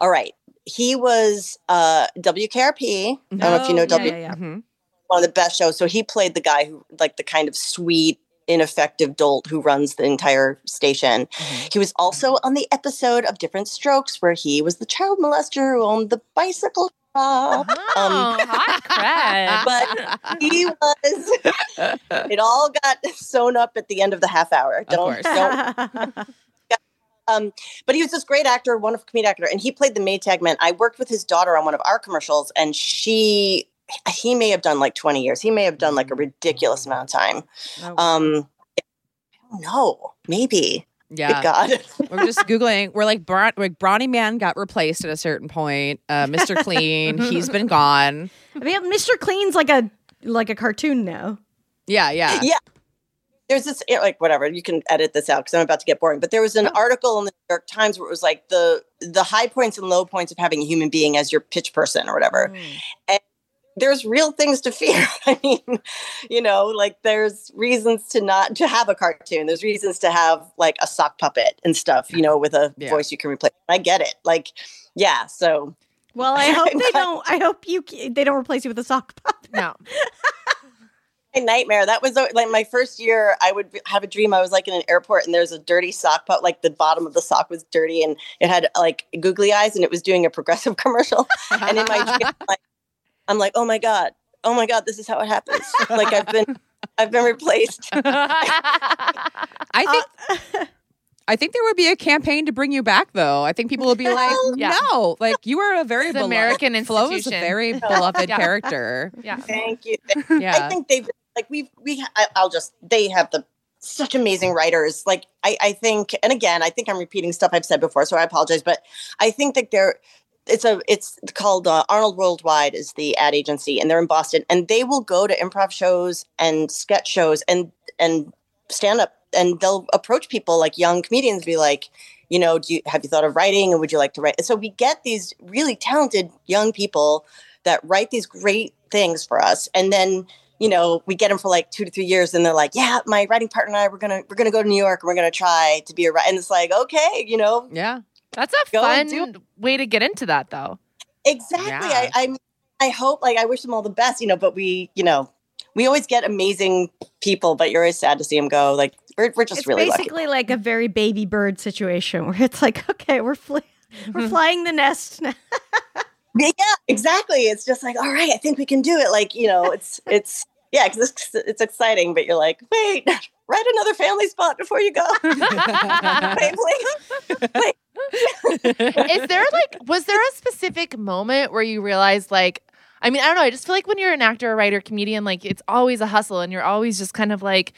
All right, he was uh, WKRP. I don't know if you know yeah, W yeah, yeah. Mhm. one of the best shows. So he played the guy who, like, the kind of sweet, ineffective dolt who runs the entire station. Mhm. He was also on the episode of Diff'rent Strokes where he was the child molester who owned the bicycle shop. Oh, hot [LAUGHS] cred. But he was. [LAUGHS] it all got sewn up at the end of the half hour. Don't, course. don't [LAUGHS] um, but he was this great actor, wonderful comedic actor, and he played the Maytag man. I worked with his daughter on one of our commercials, and she, he may have done like 20 years. He may have done like a ridiculous amount of time. Um, I don't know, maybe. Yeah. Good God. We're just googling. We're like, Bra- like Brawny Man got replaced at a certain point. Uh, Mr. Clean, he's been [LAUGHS] gone. I mean, Mr. Clean's like a like a cartoon now. Yeah, yeah. Yeah. There's this like whatever you can edit this out because I'm about to get boring. But there was an article in the New York Times where it was like the the high points and low points of having a human being as your pitch person or whatever. There's real things to fear. [LAUGHS] I mean, you know, like there's reasons to not to have a cartoon. There's reasons to have like a sock puppet and stuff, you know, with a Yeah. voice you can replace. I get it. Like, yeah. So Well, I [LAUGHS] hope they don't. I hope you they don't replace you with a sock puppet. No. [LAUGHS] my nightmare. That was uh, like my first year. I would have a dream. I was like in an airport, and there's a dirty sock pup. Like the bottom of the sock was dirty, and it had like googly eyes, and it was doing a progressive commercial. and in my dream, like, I'm like, oh my god, oh my god, this is how it happens. like I've been, I've been replaced. [LAUGHS] I think I think there would be a campaign to bring you back, though. I think people would be like, [LAUGHS] Yeah. "No, like you are a very beloved, American institution. Flo is a very beloved [LAUGHS] Yeah. character." yeah. Thank you. Yeah, I think they've like we've we. I, I'll just they have the such amazing writers. Like I, I think, and again, I think I'm repeating stuff I've said before, so I apologize. But I think that they're. It's a. It's called uh, Arnold Worldwide is the ad agency, and they're in Boston, and they will go to improv shows and sketch shows and and stand up, and they'll approach people like young comedians, be like, you know, do you have you thought of writing, and would you like to write? And so we get these really talented young people that write these great things for us, and then you know, we get them for like two to three years, and they're like, "Yeah, my writing partner and I, we're gonna we're gonna go to New York, and we're gonna try to be a writer." And it's like, okay, you know, yeah. That's a Go and fun way to get into that, though. exactly. Yeah. I, I I hope, like, I wish them all the best, you know. But we, you know, we always get amazing people, but you're always sad to see them go. Like, we're we're just it's really lucky. basically like a very baby bird situation where it's like, okay, we're fly- we're Mm-hmm. flying the nest now. [LAUGHS] Yeah, exactly. It's just like, all right, I think we can do it. Like, you know, [LAUGHS] it's it's yeah, 'cause it's, it's exciting, but you're like, wait, [LAUGHS] write another family spot before you go. Wait, please. Is there like was there a specific moment where you realized like I mean, I don't know, I just feel like when you're an actor, a writer, comedian, like it's always a hustle and you're always just kind of like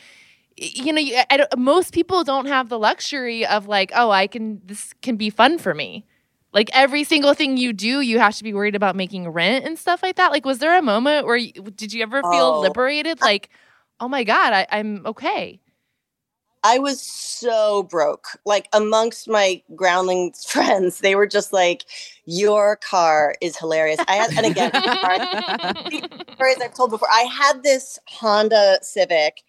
you know, you, I don't, most people don't have the luxury of like, oh, I can this can be fun for me. Like every single thing you do, you have to be worried about making rent and stuff like that. Like, was there a moment where you, did you ever feel Oh. liberated? Like, oh my god, I, I'm okay. I was so broke. Like amongst my Groundlings [LAUGHS] friends, they were just like, "Your car is hilarious." I had, and again, stories I've told before. I had this Honda Civic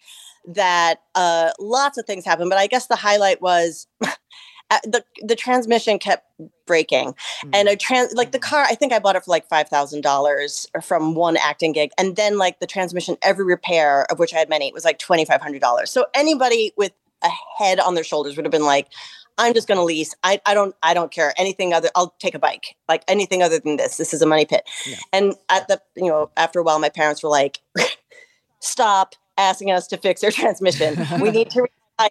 that uh, lots of things happened, but I guess the highlight was [LAUGHS] the the transmission kept breaking, and a trans like the car. I think I bought it for like five thousand dollars from one acting gig, and then like the transmission, every repair of which I had many was like twenty five hundred dollars. So anybody with a head on their shoulders would have been like. I'm just going to lease. I, I don't I don't care anything other. I'll take a bike. Like anything other than this. This is a money pit. Yeah. And at the you know after a while, my parents were like, "Stop asking us to fix our transmission. We need to retire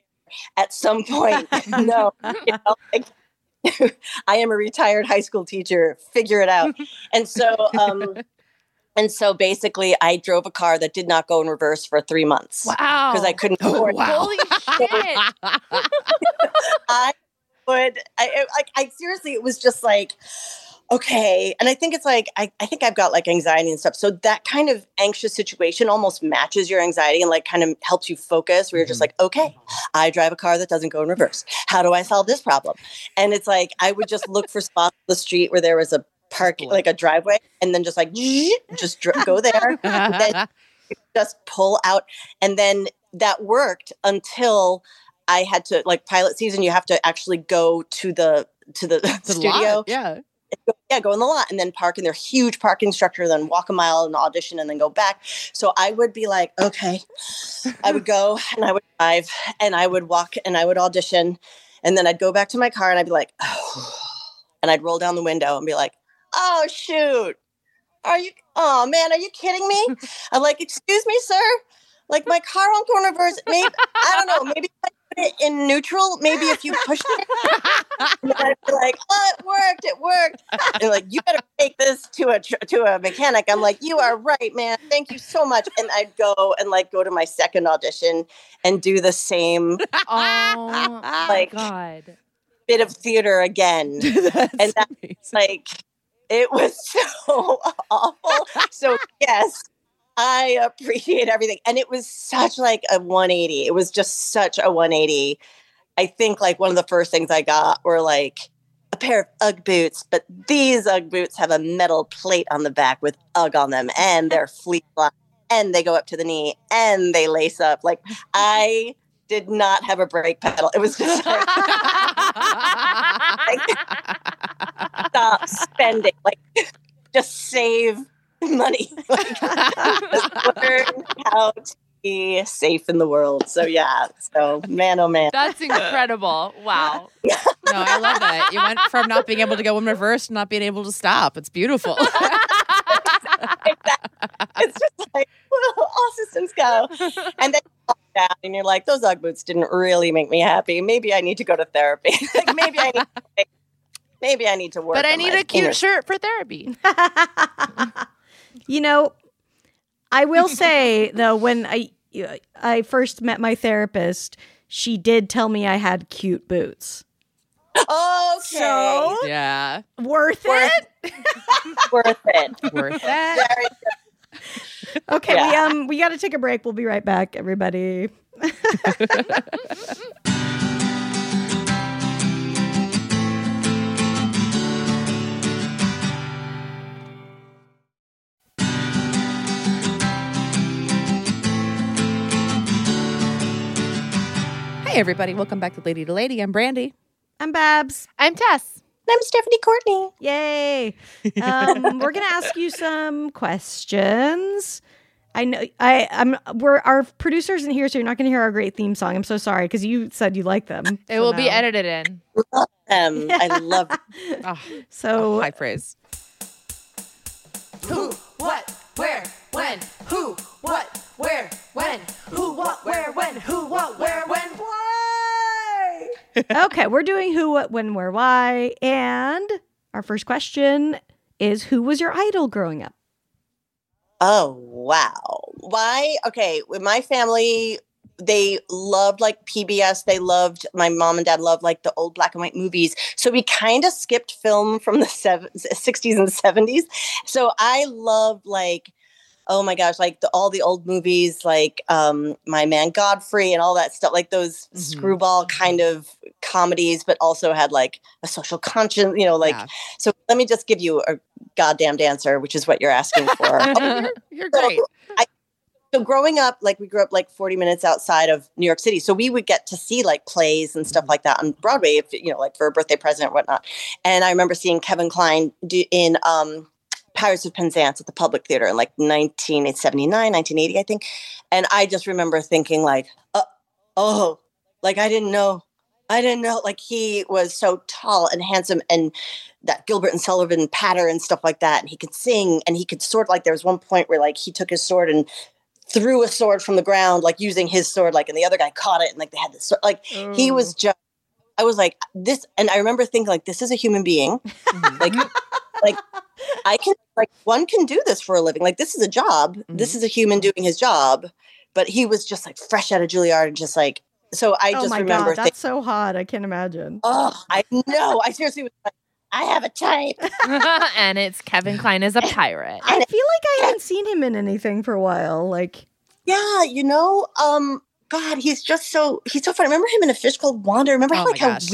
at some point." [LAUGHS] no, you know, like, [LAUGHS] I am a retired high school teacher. Figure it out. And so, um, and so basically, I drove a car that did not go in reverse for three months Wow. because I couldn't oh, afford. it. Holy shit. [LAUGHS] I would, I, I- like, I seriously, it was just like, okay. And I think it's like, I, I think I've got like anxiety and stuff. So that kind of anxious situation almost matches your anxiety and like kind of helps you focus where you're just mm-hmm. like, okay, I drive a car that doesn't go in reverse. How do I solve this problem? And it's like, I would just look for spots on the street where there was a park, Split. like a driveway, and then just like, [LAUGHS] just dr- go there [LAUGHS] then [LAUGHS] just pull out and then that worked until i had to like pilot season you have to actually go to the to the studio yeah. yeah go in the lot and then park in their huge parking structure then walk a mile and audition and then go back so i would be like okay i would go and i would drive and i would walk and i would audition and then i'd go back to my car and i'd be like oh [SIGHS] and i'd roll down the window and be like oh shoot. Are you oh man are you kidding me? [LAUGHS] I'm like excuse me sir. Like my car on corner reverse maybe i don't know maybe if I put it in neutral maybe if you push it I'd be like oh it worked it worked. And like you better take this to a to a mechanic. I'm like you are right man. Thank you so much. And i'd go and like go to my second audition and do the same Oh my Like- god. bit of theater again. [LAUGHS] And that- amazing. like it was [LAUGHS] so awful. So yes, I appreciate everything. And it was such like a 180. It was just such a 180. I think like one of the first things I got were like a pair of Ugg boots, but these Ugg boots have a metal plate on the back with Ugg on them and they're [LAUGHS] fleece and they go up to the knee and they lace up. Like I did not have a brake pedal. It was just like [LAUGHS] stop spending. Like [LAUGHS] just save money. [LAUGHS] Like, just learn how to be safe in the world. So yeah. So man, oh man. That's incredible. Wow. No, I love that. You went from not being able to go in reverse to not being able to stop. It's beautiful. [LAUGHS] it's just like well, all systems go. And then down and you're like, those Ugg boots didn't really make me happy. Maybe I need to go to therapy. like maybe I need to, maybe I need to work. But I need a cute inner- shirt for therapy. [LAUGHS] You know, I will say though, when I I first met my therapist, she did tell me I had cute boots. Okay. So yeah. worth Worth it. [LAUGHS] worth it. Worth that. Very good. Okay, we um we got to take a break. We'll be right back, everybody. [LAUGHS] Hey, everybody. Welcome back to Lady to Lady. I'm Brandy. I'm Babs. I'm Tess. I'm Stephanie Courtney. Yay! Um, [LAUGHS] we're gonna ask you some questions. I know I I'm we're our producers in here, so you're not gonna hear our great theme song. I'm so sorry because you said you like them. It So will be edited in. Um, [LAUGHS] I love Oh, [LAUGHS] So high praise. Who, what, where, when? Who, what, where, when? Who, what, where, when? Who, what, where, when? Okay, we're doing who, what, when, where, why, and our first question is: Who was your idol growing up? Oh wow! Why? Okay, with my family, they loved like PBS. They loved my mom and dad loved like the old black and white movies. So we kind of skipped film from the seven, 60s and 70s. So I loved like oh my gosh, like the, all the old movies, like um, My Man Godfrey and all that stuff, like those Mhm. screwball kind of comedies, but also had like a social conscience. You know, like Yeah. so. Let me just give you a goddamn answer, which is what you're asking for. [LAUGHS] you're, you're So, great. I, so growing up, like we grew up like 40 minutes outside of New York City. So we would get to see like plays and stuff like that on Broadway, if you know, like for a birthday present or whatnot. And I remember seeing Kevin Kline do in um Pirates of Penzance at the Public Theater in like 1979, 1980, I think. And I just remember thinking like, uh, oh, like I didn't know. I didn't know like he was so tall and handsome and that Gilbert and Sullivan patter and stuff like that. And he could sing and he could sort like there was one point where like he took his sword and threw a sword from the ground, like using his sword, like, and the other guy caught it and like they had this sword. Like he was just I was like, this and I remember thinking like this is a human being. [LAUGHS] Like like [LAUGHS] I can like one can do this for a living. Like this is a job. This is a human doing his job. But he was just like fresh out of Juilliard and just like so I oh just my remember god, that's so hot! I can't imagine. Oh, I know. I seriously was like, I have a type. [LAUGHS] and it's Kevin Kline as a [LAUGHS] pirate. I feel like I haven't seen him in anything for a while. Like, Yeah, you know, um, God, he's just so he's so funny. Remember him in a fish called Wanda? Remember how Oh my like how gosh.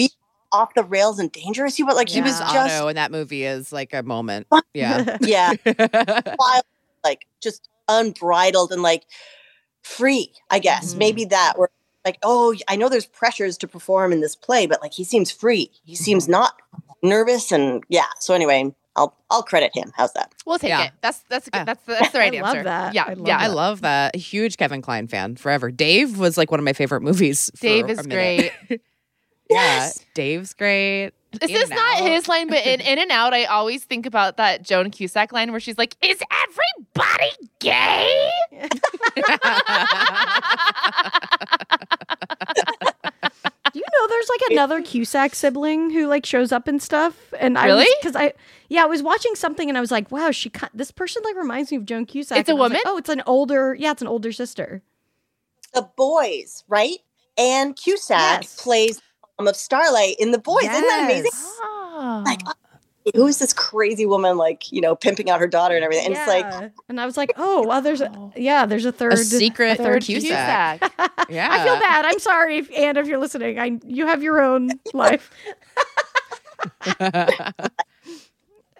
We off the rails and dangerous he was? Like He was just Otto, and that movie is like a moment. Yeah. [LAUGHS] yeah, [LAUGHS] wild, like just unbridled and like free. I guess Mhm. maybe that where like oh, I know there's pressures to perform in this play, but like he seems free. He seems not nervous and yeah. So anyway, I'll I'll credit him. How's that? We'll take Yeah. it. That's that's Yeah. that's that's the right I love answer. that. Yeah, I love yeah. I love that. Huge Kevin Kline fan forever. Dave was like one of my favorite movies. Dave a is minute. great. [LAUGHS] Yes. Yeah. Dave's great. This In is and not Out. his line, but in [LAUGHS] In and Out, I always think about that Joan Cusack line where she's like, "Is everybody gay?" [LAUGHS] do you know there's like another Cusack sibling who like shows up and stuff? And I Really? because I yeah I was watching something and I was like, wow, she ki- this person like reminds me of Joan Cusack. It's a And I was like, woman? oh, it's an older yeah, it's an older sister. The boys, right? And Cusack Yes. plays the mom of Starlight in the boys. Isn't that amazing? Yes. Oh. Like, ah. uh, who is this crazy woman like you know pimping out her daughter and everything and it's like and I was like, oh, well, there's a, Oh. yeah, there's a third A secret third Cusack. [LAUGHS] Yeah. I feel bad. I'm sorry, if, and if you're listening, I you have your own life. [LAUGHS]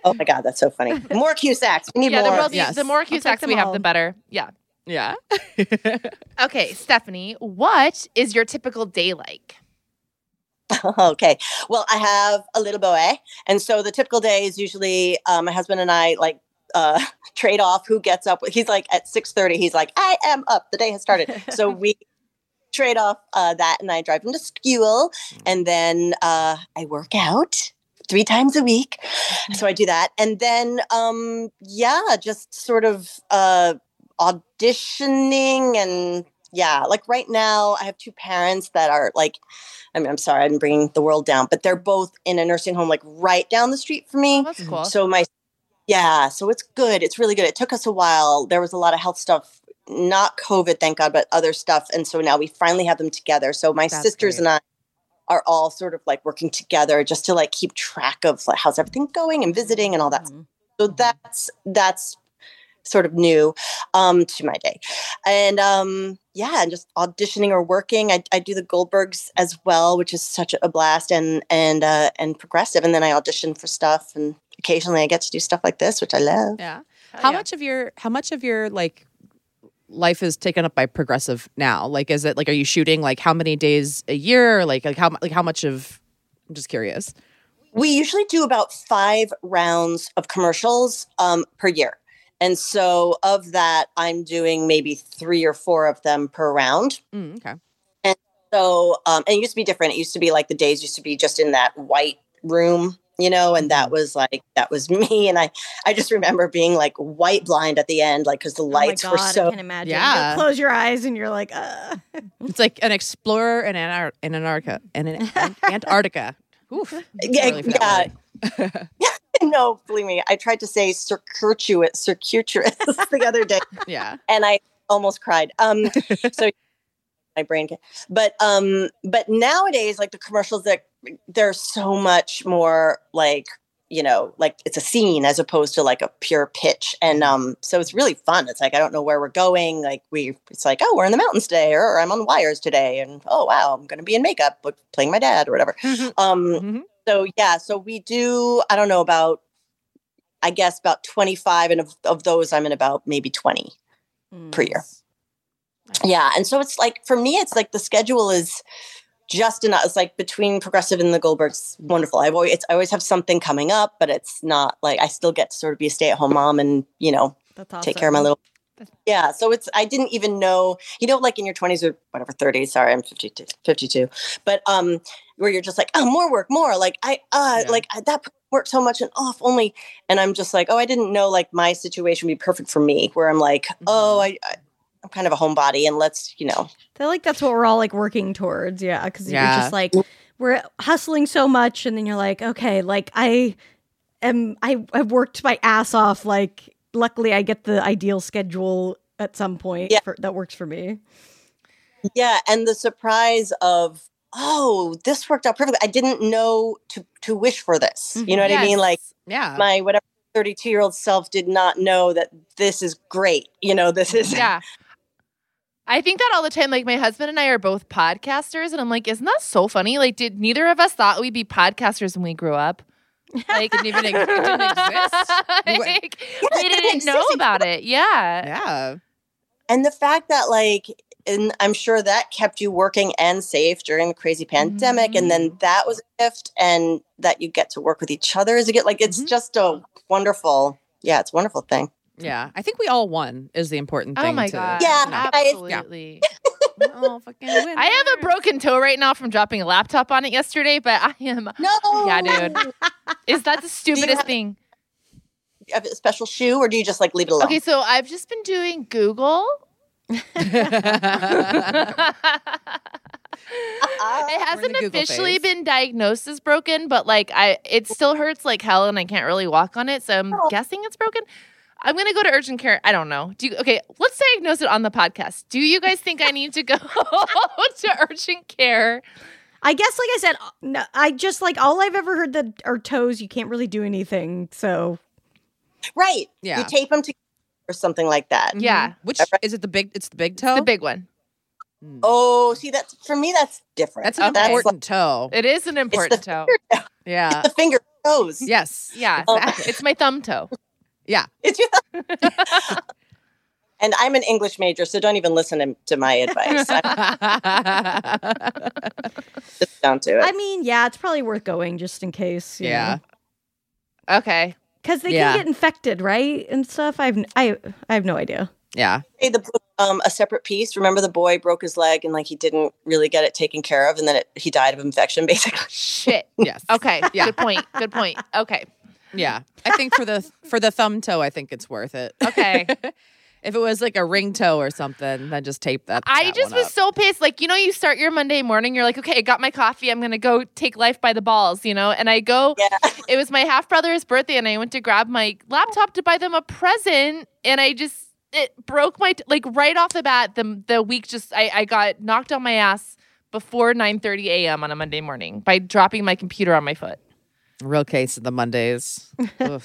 oh my god that's so funny more Cusacks we need yeah, the, more more, Yes. the more take Cusacks we have, all. the better. Yeah. yeah. [LAUGHS] Okay, Stephanie, what is your typical day like? [LAUGHS] okay well I have a little boy and so the typical day is usually um, my husband and I like uh, [LAUGHS] trade off who gets up. He's like at six thirty. He's like, I am up. The day has started. So [LAUGHS] we trade off uh, that, and I drive him to school, and then uh, I work out three times a week. So I do that, and then um, yeah, just sort of uh, auditioning and yeah, like right now, I have two parents that are like, I mean, I'm sorry, I'm bringing the world down, but they're both in a nursing home, like right down the street from me. Oh, that's cool. So my, yeah, so it's good. It's really good. It took us a while. There was a lot of health stuff, not COVID, thank God, but other stuff. And so now we finally have them together. So my That's sisters great. and I are all sort of like working together just to like keep track of like how's everything going and visiting and all that. Mhm. So that's that's sort of new um, to my day, and um, yeah, and just auditioning or working. I, I do the Goldbergs as well, which is such a blast and and uh, and progressive. And then I audition for stuff, and occasionally I get to do stuff like this, which I love. Yeah. Hell How yeah. much of your how much of your like life is taken up by progressive now? Like is it like are you shooting like how many days a year? Like like how like how much of I'm just curious. We usually do about five rounds of commercials um, per year. And so, of that, I'm doing maybe three or four of them per round. Mm, okay. And so, um, and it used to be different. It used to be like the days used to be just in that white room, you know, and that was like that was [LAUGHS] me. And I, I just remember being like white blind at the end, like because the Oh my lights God, were I so. can imagine. Yeah. You close your eyes and you're like, uh. It's like an explorer in Anar- in Antarctica in [LAUGHS] Antarctica. Oof. Yeah, Really for yeah. [LAUGHS] [LAUGHS] no, believe me, I tried to say circuitous, circuitous the other day. [LAUGHS] yeah. and I almost cried. Um, so [LAUGHS] my brain, can, but um, but nowadays, like the commercials, that they're so much more like you know, like it's a scene as opposed to like a pure pitch, and um, so it's really fun. It's like I don't know where we're going. Like we, it's like oh, we're in the mountains today, or I'm on wires today, and oh wow, I'm going to be in makeup, but playing my dad or whatever. um, Mhm. so yeah, so we do. I don't know about. I guess about 25 and of, of those I'm in about maybe 20 per year. Yeah. And so it's like, for me, it's like the schedule is just enough. It's like between Progressive and the Goldbergs, wonderful. I've always, I always have something coming up, but it's not like I still get to sort of be a stay at home mom and, you know, awesome. take care of my little. Yeah. So it's, I didn't even know, you know, like in your 20s or whatever, 30s, sorry, I'm 52, 52, but, um, where you're just like, oh, more work, more like I, uh, Yeah. like I, that worked so much and off only. And I'm just like, oh, I didn't know like my situation would be perfect for me where I'm like, oh, I, I I'm kind of a homebody and let's, you know, I feel like that's what we're all like working towards. Yeah. Because Yeah. you're just like, we're hustling so much. And then you're like, okay, like I am, I, I've worked my ass off. Like, luckily I get the ideal schedule at some point Yeah. for, that works for me. Yeah, and the surprise of oh, this worked out perfectly. I didn't know to to wish for this. You mm-hmm. know what I mean? Like Yeah. my whatever 32 year old self did not know that this is great. You know, this is yeah. I think that all the time. Like my husband and I are both podcasters, and I'm like, isn't that so funny? Like, did neither of us thought we'd be podcasters when we grew up? Like, Didn't even, it didn't exist. [LAUGHS] Like, we didn't didn't know about it. Yeah. Yeah. and the fact that like and I'm sure that kept you working and safe during the crazy pandemic. And then that was a gift, and that you get to work with each other is a gift. Like it's Mhm. just a wonderful, yeah, it's a wonderful thing. Yeah. I think we all won is the important oh thing. Oh my to- god. Yeah, you know. Absolutely. We all fucking win. [LAUGHS] I have a broken toe right now from dropping a laptop on it yesterday, but I am. No, [LAUGHS] Yeah, dude. Is that the [LAUGHS] stupidest have- thing? You have a special shoe, or do you just like leave it alone? Okay, so I've just been doing Google. it hasn't officially phase. been diagnosed as broken, but like I, it still hurts like hell, and I can't really walk on it. So I'm Oh. guessing it's broken. I'm gonna go to urgent care. I don't know. Do you, okay? Let's diagnose it on the podcast. Do you guys think I need to go [LAUGHS] to urgent care? I guess, like I said, no, I just like all I've ever heard that are toes. You can't really do anything. So Right. Yeah. You tape them together or something like that. Yeah, Which is it? The big? It's the big toe. the big one. Mm. Oh, see, that's for me. That's different. That's an That's important toe. It is an important toe. like Yeah. the finger toes. yes. Yeah, Exactly. it's my thumb toe. It's your- [LAUGHS] and I'm an English major, so don't even listen to, to my advice. I'm [LAUGHS] just down to it. I mean, yeah, it's probably worth going just in case. you yeah. know. Okay. because they Yeah. can get infected, right, and stuff. I've I I have no idea. Yeah. Hey, the um a separate piece. Remember the boy broke his leg and like he didn't really get it taken care of, and then it, he died of infection, [LAUGHS] basically. Shit. Yes. Okay. Yeah. Good point. Good point. Okay. Yeah. I think for the [LAUGHS] for the thumb toe, I think it's worth it. Okay. [LAUGHS] if it was like a ring toe or something, then just tape that. I that just one was up. so pissed. Like, you know, you start your Monday morning, you're like, okay, I got my coffee. I'm going to go take life by the balls, you know? And I go, Yeah. [LAUGHS] it was my half brother's birthday, and I went to grab my laptop to buy them a present. And I just, it broke my, like, right off the bat, the, the week just, I, I got knocked on my ass before 9 30 a.m. on a Monday morning by dropping my computer on my foot. Real case of the Mondays. [LAUGHS]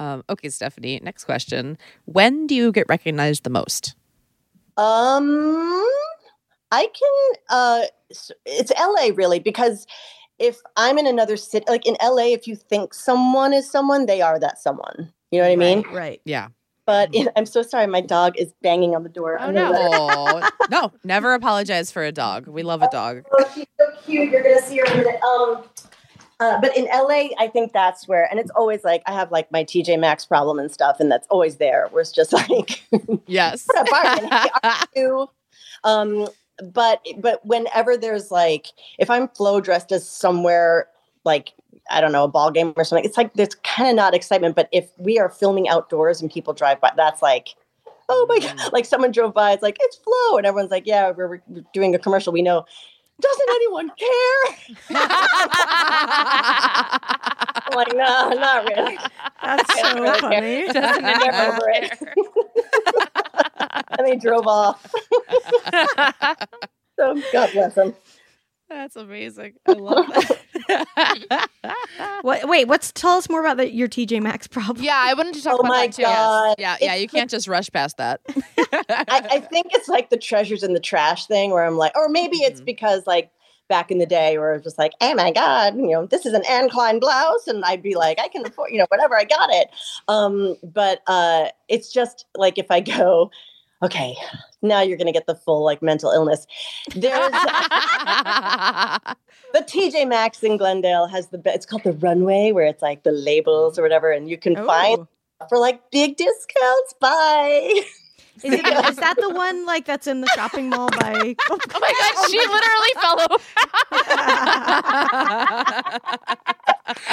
Um, okay, Stephanie. Next question: When do you get recognized the most? Um, I can. Uh, it's LA really because if I'm in another city, like in LA, if you think someone is someone, they are that someone. You know what I mean? Right. right. Yeah. But in, [LAUGHS] I'm so sorry, my dog is banging on the door. Oh, no. let her- [LAUGHS] no! Never apologize for a dog. We love a dog. Oh, she's so cute. You're gonna see her in a minute. Um, uh, but in LA, I think that's where, and it's always like I have like my TJ Maxx problem and stuff, and that's always there. Where it's just [LAUGHS] like, Yes. what a bargain. [LAUGHS] Hey. Um, but but whenever there's like, if I'm Flo dressed as somewhere like I don't know a ball game or something, it's like there's kind of not excitement. But if we are filming outdoors and people drive by, that's like. Oh my god! Like someone drove by, it's like it's Flo and everyone's like, "Yeah, we're, we're doing a commercial. We know." Doesn't anyone care? I'm [LAUGHS] like, no, not really. That's so really funny. Doesn't I'm anyone over it. and they drove off. [LAUGHS] so God bless them. That's amazing. I love that. [LAUGHS] What, wait, what's tell us more about the, your TJ Maxx problem? yeah, I wanted to talk Oh about my that too. God. yeah, yeah. It's You can't just rush past that. I, I think it's like the treasures in the trash thing where I'm like, or maybe it's Mhm. because like back in the day where it's just like, oh my God, you know, this is an Anne Klein blouse. And I'd be like, I can afford, you know, whatever, I got it. Um, but uh, it's just like if I go, okay, now you're going to get the full like mental illness. There's [LAUGHS] the TJ Maxx in Glendale has the, it's called the runway where it's like the labels or whatever. And you can find Oh. for like big discounts. Bye. [LAUGHS] Is, it, is that the one like that's in the shopping mall by? Oh, [LAUGHS] Oh my god, she literally fell over.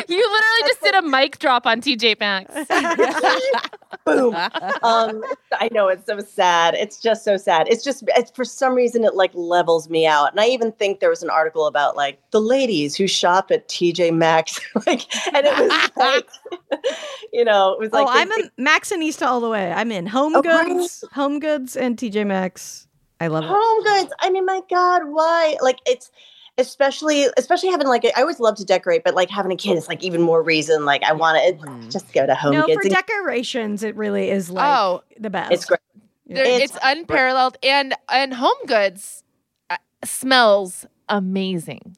[LAUGHS] you literally just did a mic drop on TJ Maxx. [LAUGHS] Boom. um i know it's so sad it's just so sad it's just it's for some reason it like levels me out and i even think there was an article about like the ladies who shop at tj maxx [LAUGHS] like and it was like [LAUGHS] you know it was like oh, they- I'm a Maxxinista all the way. I'm in Home Oh, Goods, Home Goods, and TJ Maxx. I love it. home goods i mean my god why like it's especially especially having like i always love to decorate but like having a kid is like even more reason like i want to Mhm. just go to home No, goods for and- decorations, it really is like Oh, the best. it's great Yeah. It's- it's, unparalleled, and and Home Goods uh, smells amazing.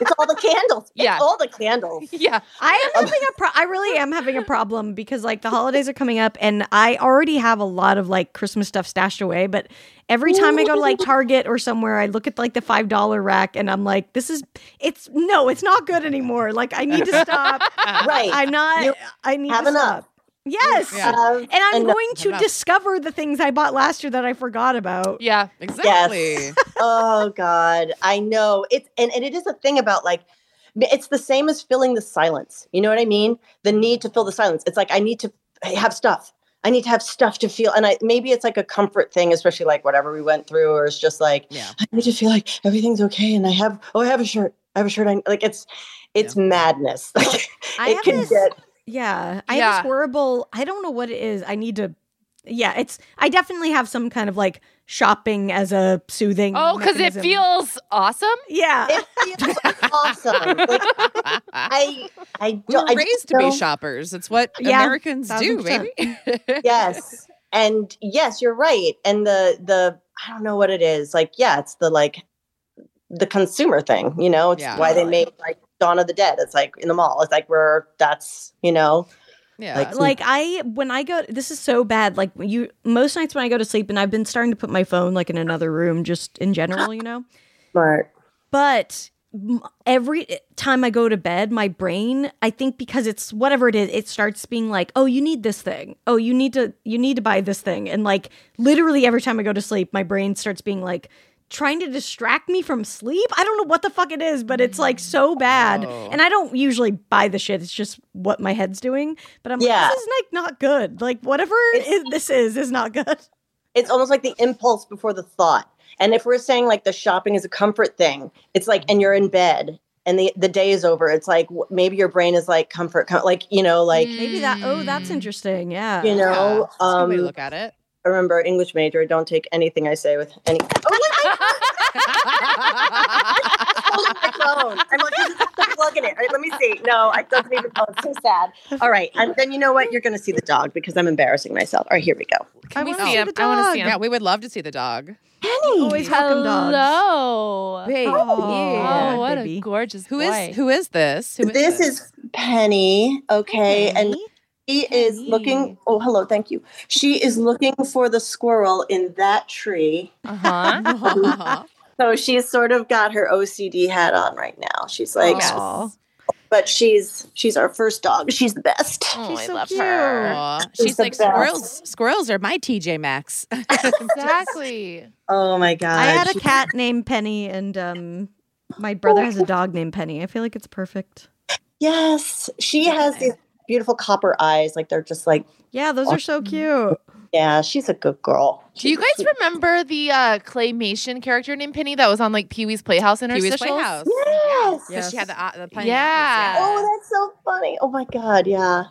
it's all the candles it's Yeah. all the candles [LAUGHS] Yeah, I am having a pro- I really am having a problem because like the holidays are coming up and I already have a lot of like Christmas stuff stashed away, but every time I go to like [LAUGHS] Target or somewhere, I look at like the five dollar rack and I'm like, this is it's no, it's not good anymore. Like I need to stop. right I'm not. You I need have to enough. stop. Yes. Yeah. Have And I'm enough. going to enough. discover the things I bought last year that I forgot about. yeah. Exactly. [LAUGHS] oh god i know it's and, and it is a thing about like it's the same as filling the silence you know what i mean the need to fill the silence it's like i need to have stuff i need to have stuff to feel and i maybe it's like a comfort thing especially like whatever we went through or it's just like Yeah. i need to feel like everything's okay and i have oh i have a shirt i have a shirt I, like it's it's madness [LAUGHS] like I it have can this- get Yeah. I have this horrible I don't know what it is. I need to yeah, it's I definitely have some kind of like shopping as a soothing. Oh, because it feels awesome. Yeah. it feels awesome like i i we don't were I raised just to be shoppers. It's what Yeah, Americans do, baby. [LAUGHS] yes and yes you're right and the the i don't know what it is like yeah it's the like the consumer thing you know it's Yeah. why they make like dawn of the dead it's like in the mall it's like we're that's you know yeah. Like- hmm. like I when I go this is so bad like you most nights when I go to sleep and I've been starting to put my phone like in another room just in general, you know. [GASPS] smart But every time I go to bed, my brain, I think because it's whatever it is, it starts being like, "Oh, you need this thing. Oh, you need to you need to buy this thing." And like literally every time I go to sleep, my brain starts being like trying to distract me from sleep. I don't know what the fuck it is, but it's like so bad. Oh. And I don't usually buy the shit. It's just what my head's doing. But I'm Yeah. like, this is like not good. Like whatever It's- it- this is is not good. it's almost like the impulse before the thought. And if we're saying like the shopping is a comfort thing, it's like, and you're in bed and the, the day is over. It's like w- maybe your brain is like comfort, com- like, you know, like, Maybe that. Oh, that's Mm. interesting. Yeah. you know, Yeah, that's a good way to um, look at it. Remember English major, don't take anything I say with any. [LAUGHS] Oh, [LAUGHS] my phone. I'm like, this is the plug in it. All right, let me see. No, it doesn't even. Oh, it's so sad. All right, and then you know what? You're going to see the dog because I'm embarrassing myself. All right, here we go. Can we see see him? the I want to dog. see him. Yeah, we would love to see the dog. Penny. Always welcome dogs. Hello. Babe. Oh, oh yeah, oh, what baby. a gorgeous Who is boy. who is this? Who this this? is Penny. Okay, and Penny? She is Penny. looking. Oh, hello. Thank you. She is looking for the squirrel in that tree. Uh-huh. [LAUGHS] So she's sort of got her OCD hat on right now. She's like, Aw. but she's she's our first dog. She's the best. Oh, She's I so love cute. her. Aw. She's She's like squirrels. Squirrels are my TJ Maxx. [LAUGHS] Exactly. Oh my god! I had a cat named Penny, and um, my brother has a dog named Penny. I feel like it's perfect. Yes, she has these beautiful copper eyes. Like they're just like, Yeah, those are so cute. yeah, she's a good girl. Do you guys remember the uh, claymation character named Penny that was on like Pee Wee's Playhouse Pee Wee's? Playhouse. Yes. Because she had the, uh, the pineapples, Yeah. Oh, that's so funny. Oh my god, yeah,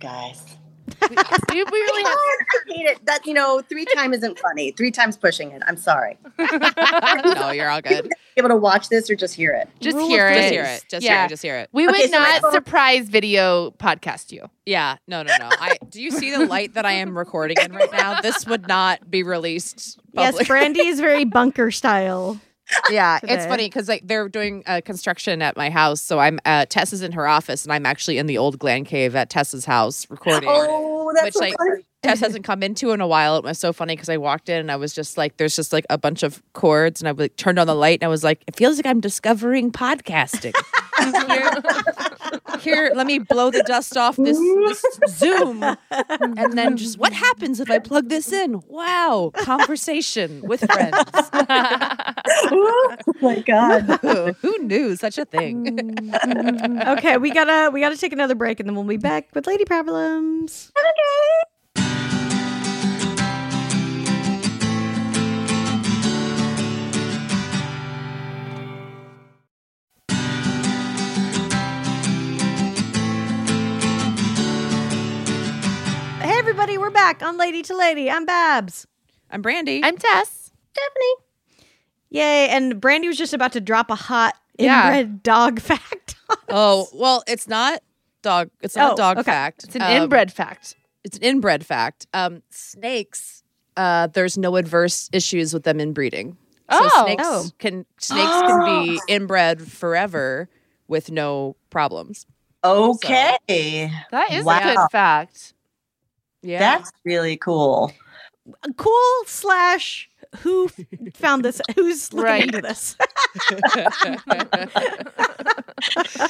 guys. [LAUGHS] we, we really have. I hate it. That you know, three time isn't funny. Three times pushing it. I'm sorry. [LAUGHS] no, you're all good. [LAUGHS] Able to watch this or just hear it. Just Rule hear it. Just hear it. Just yeah. hear it. Just hear it. We Okay, would so not phone- surprise video podcast you. Yeah. No, no, no. I do you see the light that I am recording in right now? This would not be released. Yes. Brandy is very bunker style. Yeah, [LAUGHS] today. it's funny because like they're doing uh, construction at my house, so I'm uh, Tess is in her office, and I'm actually in the old Glen Cave at Tessa's house recording. Oh, that's Which, so like, funny. Tess hasn't come into in a while. It was so funny because I walked in and I was just like, there's just like a bunch of cords, and I like, turned on the light and I was like, it feels like I'm discovering podcasting. [LAUGHS] here, [LAUGHS] here, let me blow the dust off this, this Zoom, and then just what happens if I plug this in? Wow, conversation with friends. [LAUGHS] oh my god. Who, [LAUGHS] who knew such a thing? okay, we gotta we gotta take another break, and then we'll be back with lady problems. Hey everybody, we're back on Lady to Lady. I'm Babs. I'm Brandy. I'm Tess. Stephanie. Yay! And Brandy was just about to drop a hot Yeah. inbred dog [LAUGHS] fact. on us. oh well, it's not dog. It's not Oh, a dog okay. fact. It's an Um, inbred fact. It's an inbred fact. Um, snakes. Uh, there's no adverse issues with them inbreeding. So Oh. snakes Oh. can snakes can be [GASPS] inbred forever with no problems. Okay. That is a good fact. Yeah. That's really cool. cool slash who found this? Who's looking Right. into this? [LAUGHS]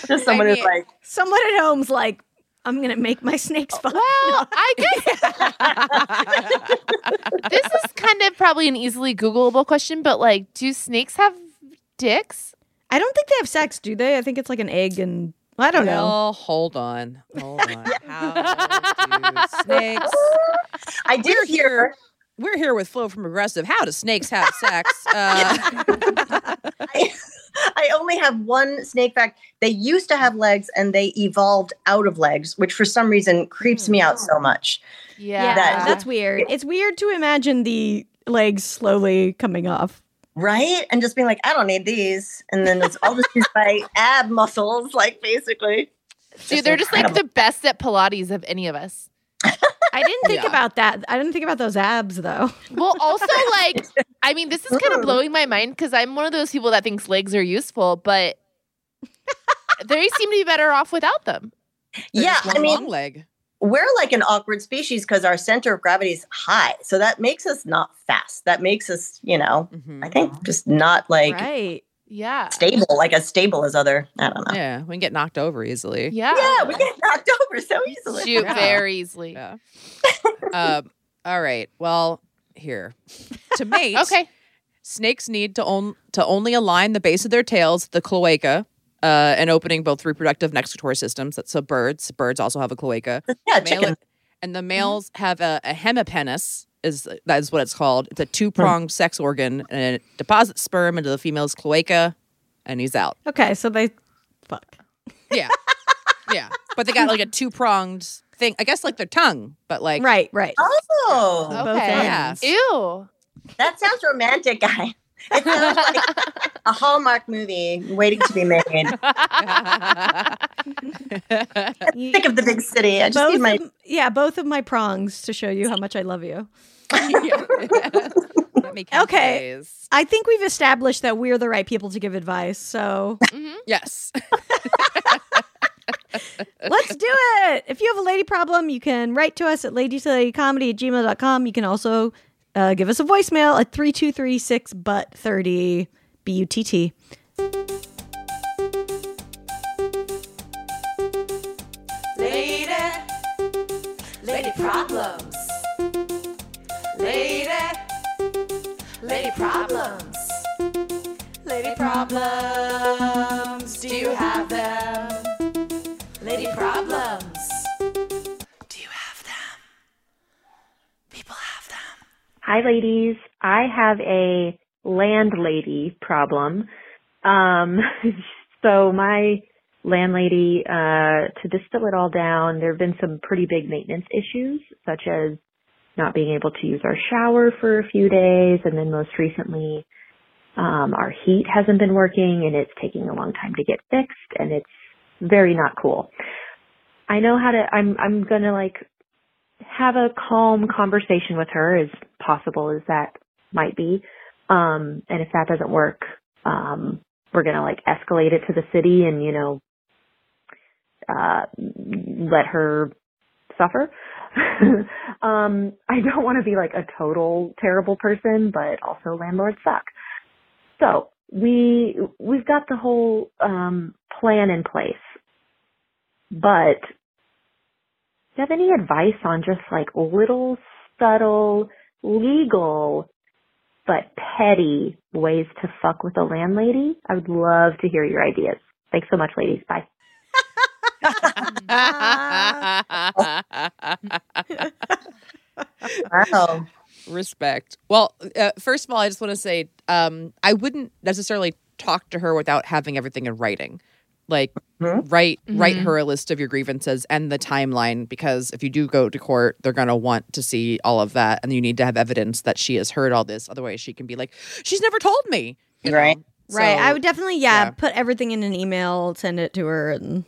Just someone who's mean- like, Someone at home's like, I'm gonna make my snakes fun. Well, I guess [LAUGHS] this is kind of probably an easily Googleable question, but like, do snakes have dicks? I don't think they have sex, do they? I think it's like an egg and I don't know. Hold on. Hold on. [LAUGHS] How do snakes? I did We're hear. here. We're here with Flo from Aggressive. How do snakes have sex? [LAUGHS] Uh, I, I only have one snake fact. They used to have legs and they evolved out of legs, which for some reason creeps me out so much. Yeah, that- That's weird. It's weird to imagine the legs slowly coming off. Right? And just being like, I don't need these. And then it's, I'll just use my ab muscles, like basically. Dude, they're just like the best at Pilates of any of us. I didn't think Yeah. about that. I didn't think about those abs though. Well, also, [LAUGHS] like, I mean, this is kind of blowing my mind because I'm one of those people that thinks legs are useful, but [LAUGHS] they seem to be better off without them. they're yeah. just I mean, long leg. We're like an awkward species because our center of gravity is high. So that makes us not fast. That makes us, you know, Mhm. I think just not like right. Yeah. stable, like as stable as other. I don't know. Yeah, we can get knocked over easily. Yeah. Yeah, we get knocked over so easily. Shoot Yeah. very easily. Yeah. [LAUGHS] um, all right. Well, here to [LAUGHS] mate. Okay. Snakes need to on- to only align the base of their tails, the cloaca, uh, and opening both reproductive and excretory systems. That's so birds. Birds also have a cloaca. [LAUGHS] Yeah, Male- chicken. and the males have a, a hemipenis. Is that is what it's called? It's a two pronged sex organ, and it deposits sperm into the female's cloaca, and he's out. Okay, so they fuck. Yeah, [LAUGHS] yeah. But they got like a two pronged thing. I guess like their tongue, but like Right, right. Oh, Both Okay. ends. Ew. that sounds romantic, [LAUGHS] guy. It sounds like a Hallmark movie waiting to be made. You- [LAUGHS] Think of the big city. I just both need my. of, yeah, both of my prongs to show you how much I love you. That make you Okay. gaze. I think we've established that we're the right people to give advice. So Yes. [LAUGHS] let's do it. If you have a lady problem, you can write to us at ladycomedy at gmail.com. You can also uh, give us a voicemail at 3236 but 30 B U T T. Lady, lady problems. Lady, lady problems. Lady problems. Hi, ladies. I have a landlady problem. Um, [LAUGHS] so my landlady, uh, to distill it all down, there have been some pretty big maintenance issues, such as not being able to use our shower for a few days, and then most recently, um, our heat hasn't been working, and it's taking a long time to get fixed, and it's very not cool. I know how to. I'm I'm gonna like have a calm conversation with her as possible as that might be. Um, and if that doesn't work, um, we're going to like escalate it to the city and, you know, uh, let her suffer. [LAUGHS] um, I don't want to be like a total terrible person, but also landlords suck. So we, we've got the whole, um, plan in place, but you have any advice on just like little subtle legal but petty ways to fuck with a landlady? I would love to hear your ideas. Thanks so much, ladies. Bye. Wow. Respect. Well, uh, first of all, I just want to say um, I wouldn't necessarily talk to her without having everything in writing. Like Mhm. write write Mhm. her a list of your grievances and the timeline because if you do go to court, they're gonna want to see all of that, and you need to have evidence that she has heard all this. Otherwise, she can be like, "She's never told me." you know? Right. Right. I would definitely, yeah, yeah. put everything in an email, send it to her, and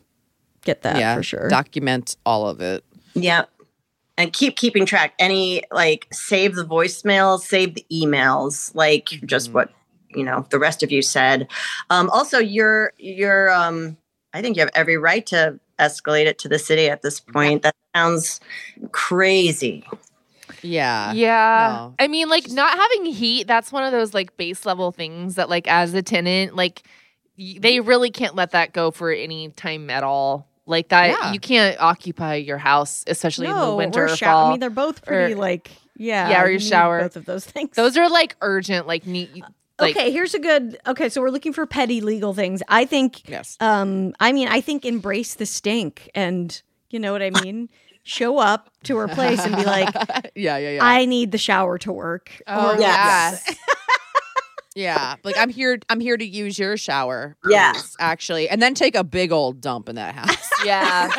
get that yeah for sure. document all of it. Yeah. And keep keeping track. Any like save the voicemails, save the emails, like just Mhm. what you know the rest of you said. Um, also, you're you're um, I think you have every right to escalate it to the city at this point. That sounds crazy. Yeah. Yeah. no. I mean, like not having heat, that's one of those like base level things that like as a tenant, like y- they really can't let that go for any time at all. Like that Yeah. you can't occupy your house, especially in the winter or or shower. fall. I mean, they're both pretty or- like, yeah. Yeah, or your shower. Both of those things. Those are like urgent, like neat like okay, here's a good. Okay, so we're looking for petty legal things. I think. Yes. Um, I mean, I think embrace the stink, and you know what I mean. [LAUGHS] Show up to her place and be like, [LAUGHS] yeah, yeah, yeah. "I need the shower to work." Oh Or- Yes. yeah. [LAUGHS] Yeah, like I'm here. I'm here to use your shower. Yeah. actually, and then take a big old dump in that house. Yeah.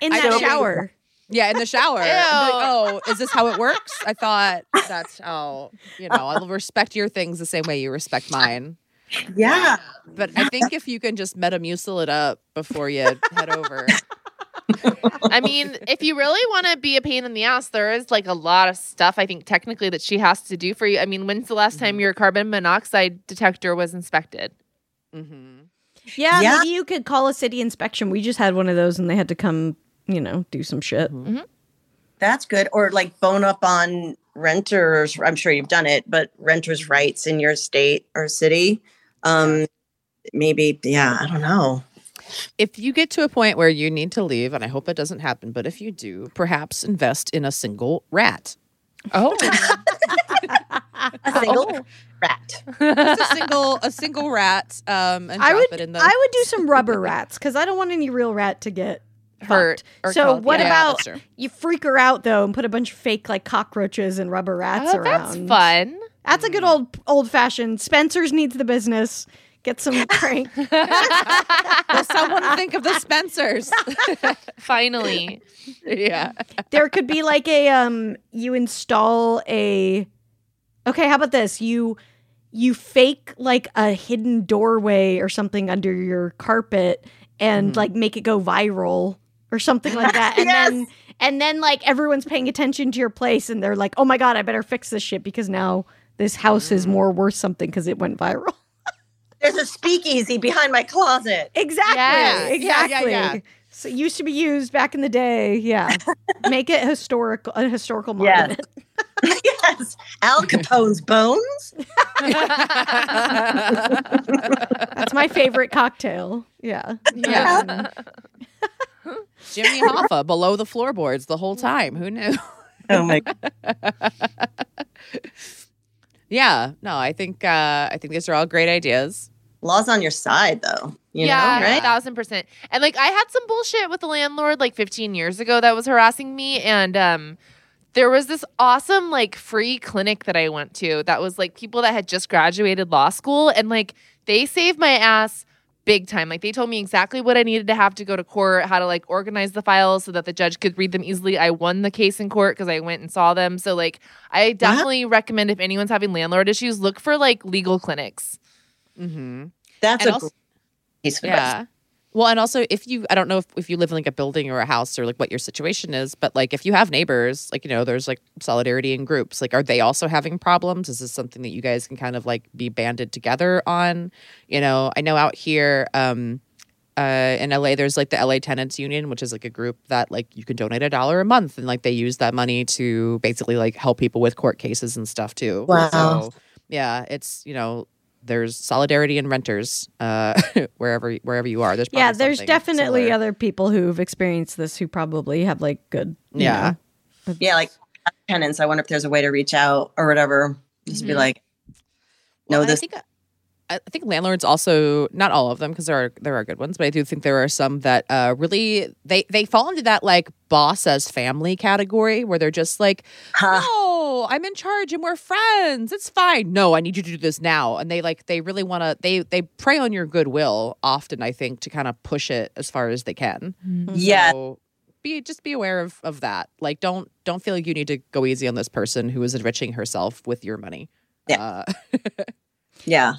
in I that don't- shower. Yeah, in the shower. Like, oh, is this how it works? I thought [LAUGHS] that's how you know. I'll respect your things the same way you respect mine. Yeah. But I think if you can just metamucil it up before you head over. I mean, if you really want to be a pain in the ass, there is like a lot of stuff I think technically that she has to do for you. I mean, when's the last time your carbon monoxide detector was inspected? hmm Yeah, Yeah. maybe you could call a city inspection. We just had one of those, and they had to come, you know, do some shit. That's good. Or like bone up on renters. I'm sure you've done it, but renters' rights in your state or city. Um, maybe, yeah, I don't know. If you get to a point where you need to leave, and I hope it doesn't happen, but if you do, perhaps invest in a single rat. Oh, [LAUGHS] A single [LAUGHS] rat. Just a single a single rat um and I drop would it in the I would do some rubber [LAUGHS] rats because I don't want any real rat to get Hurt or so killed, what yeah. about that's true. you freak her out though and put a bunch of fake like cockroaches and rubber rats oh around? that's fun. That's a good old old fashioned. Spencer's needs the business. Get some [LAUGHS] crank. Will someone think of the Spencers? [LAUGHS] Finally, yeah. there could be like a um you install a okay how about this you you fake like a hidden doorway or something under your carpet and Mhm. like make it go viral or something like that [LAUGHS] and Yes. then and then like everyone's paying attention to your place and they're like oh my god i better fix this shit because now this house is mm. more worth something because it went viral [LAUGHS] There's a speakeasy behind my closet. exactly Yes. Yeah, exactly yeah, yeah. so it used to be used back in the day yeah [LAUGHS] make it historical a historical Yes. yes. Al Capone's bones. That's my favorite cocktail. Yeah. Yeah. Um, Jimmy Hoffa below the floorboards the whole time. Who knew? [LAUGHS] Oh my yeah. No, I think uh I think these are all great ideas. law's on your side though. You yeah, know, right? thousand percent. And like I had some bullshit with the landlord like 15 years ago that was harassing me, and um, there was this awesome like free clinic that I went to that was like people that had just graduated law school, and like they saved my ass big time. Like they told me exactly what I needed to have to go to court, how to like organize the files so that the judge could read them easily. I won the case in court because I went and saw them. So like I definitely recommend if anyone's having landlord issues, look for like legal clinics. Mm-hmm. That's And a also- great piece of advice. Well, and also if you, I don't know if, if you live in like a building or a house or like what your situation is, but like if you have neighbors, like, you know, there's like solidarity in groups. Like, are they also having problems? Is this something that you guys can kind of like be banded together on? You know, I know out here, um, uh, in LA, there's like the LA Tenants Union, which is like a group that like you can donate a dollar a month, and like they use that money to basically like help people with court cases and stuff too. Wow. So yeah, it's you know there's solidarity in renters uh, [LAUGHS] wherever wherever you are. There's Yeah, there's definitely similar. other people who've experienced this who probably have like good. Yeah. know, Yeah, like tenants. I wonder if there's a way to reach out or whatever. Just be Mhm. like, no, Well, this. I think, I think landlords also not all of them because there are there are good ones, but I do think there are some that uh, really they they fall into that like boss as family category where they're just like, Huh. no, I'm in charge and we're friends. It's fine. No, I need you to do this now. And they like they really want to they they prey on your goodwill often. I think to kind of push it as far as they can. Yeah. So be just be aware of of that. Like don't don't feel like you need to go easy on this person who is enriching herself with your money. Yeah. Uh, [LAUGHS] Yeah.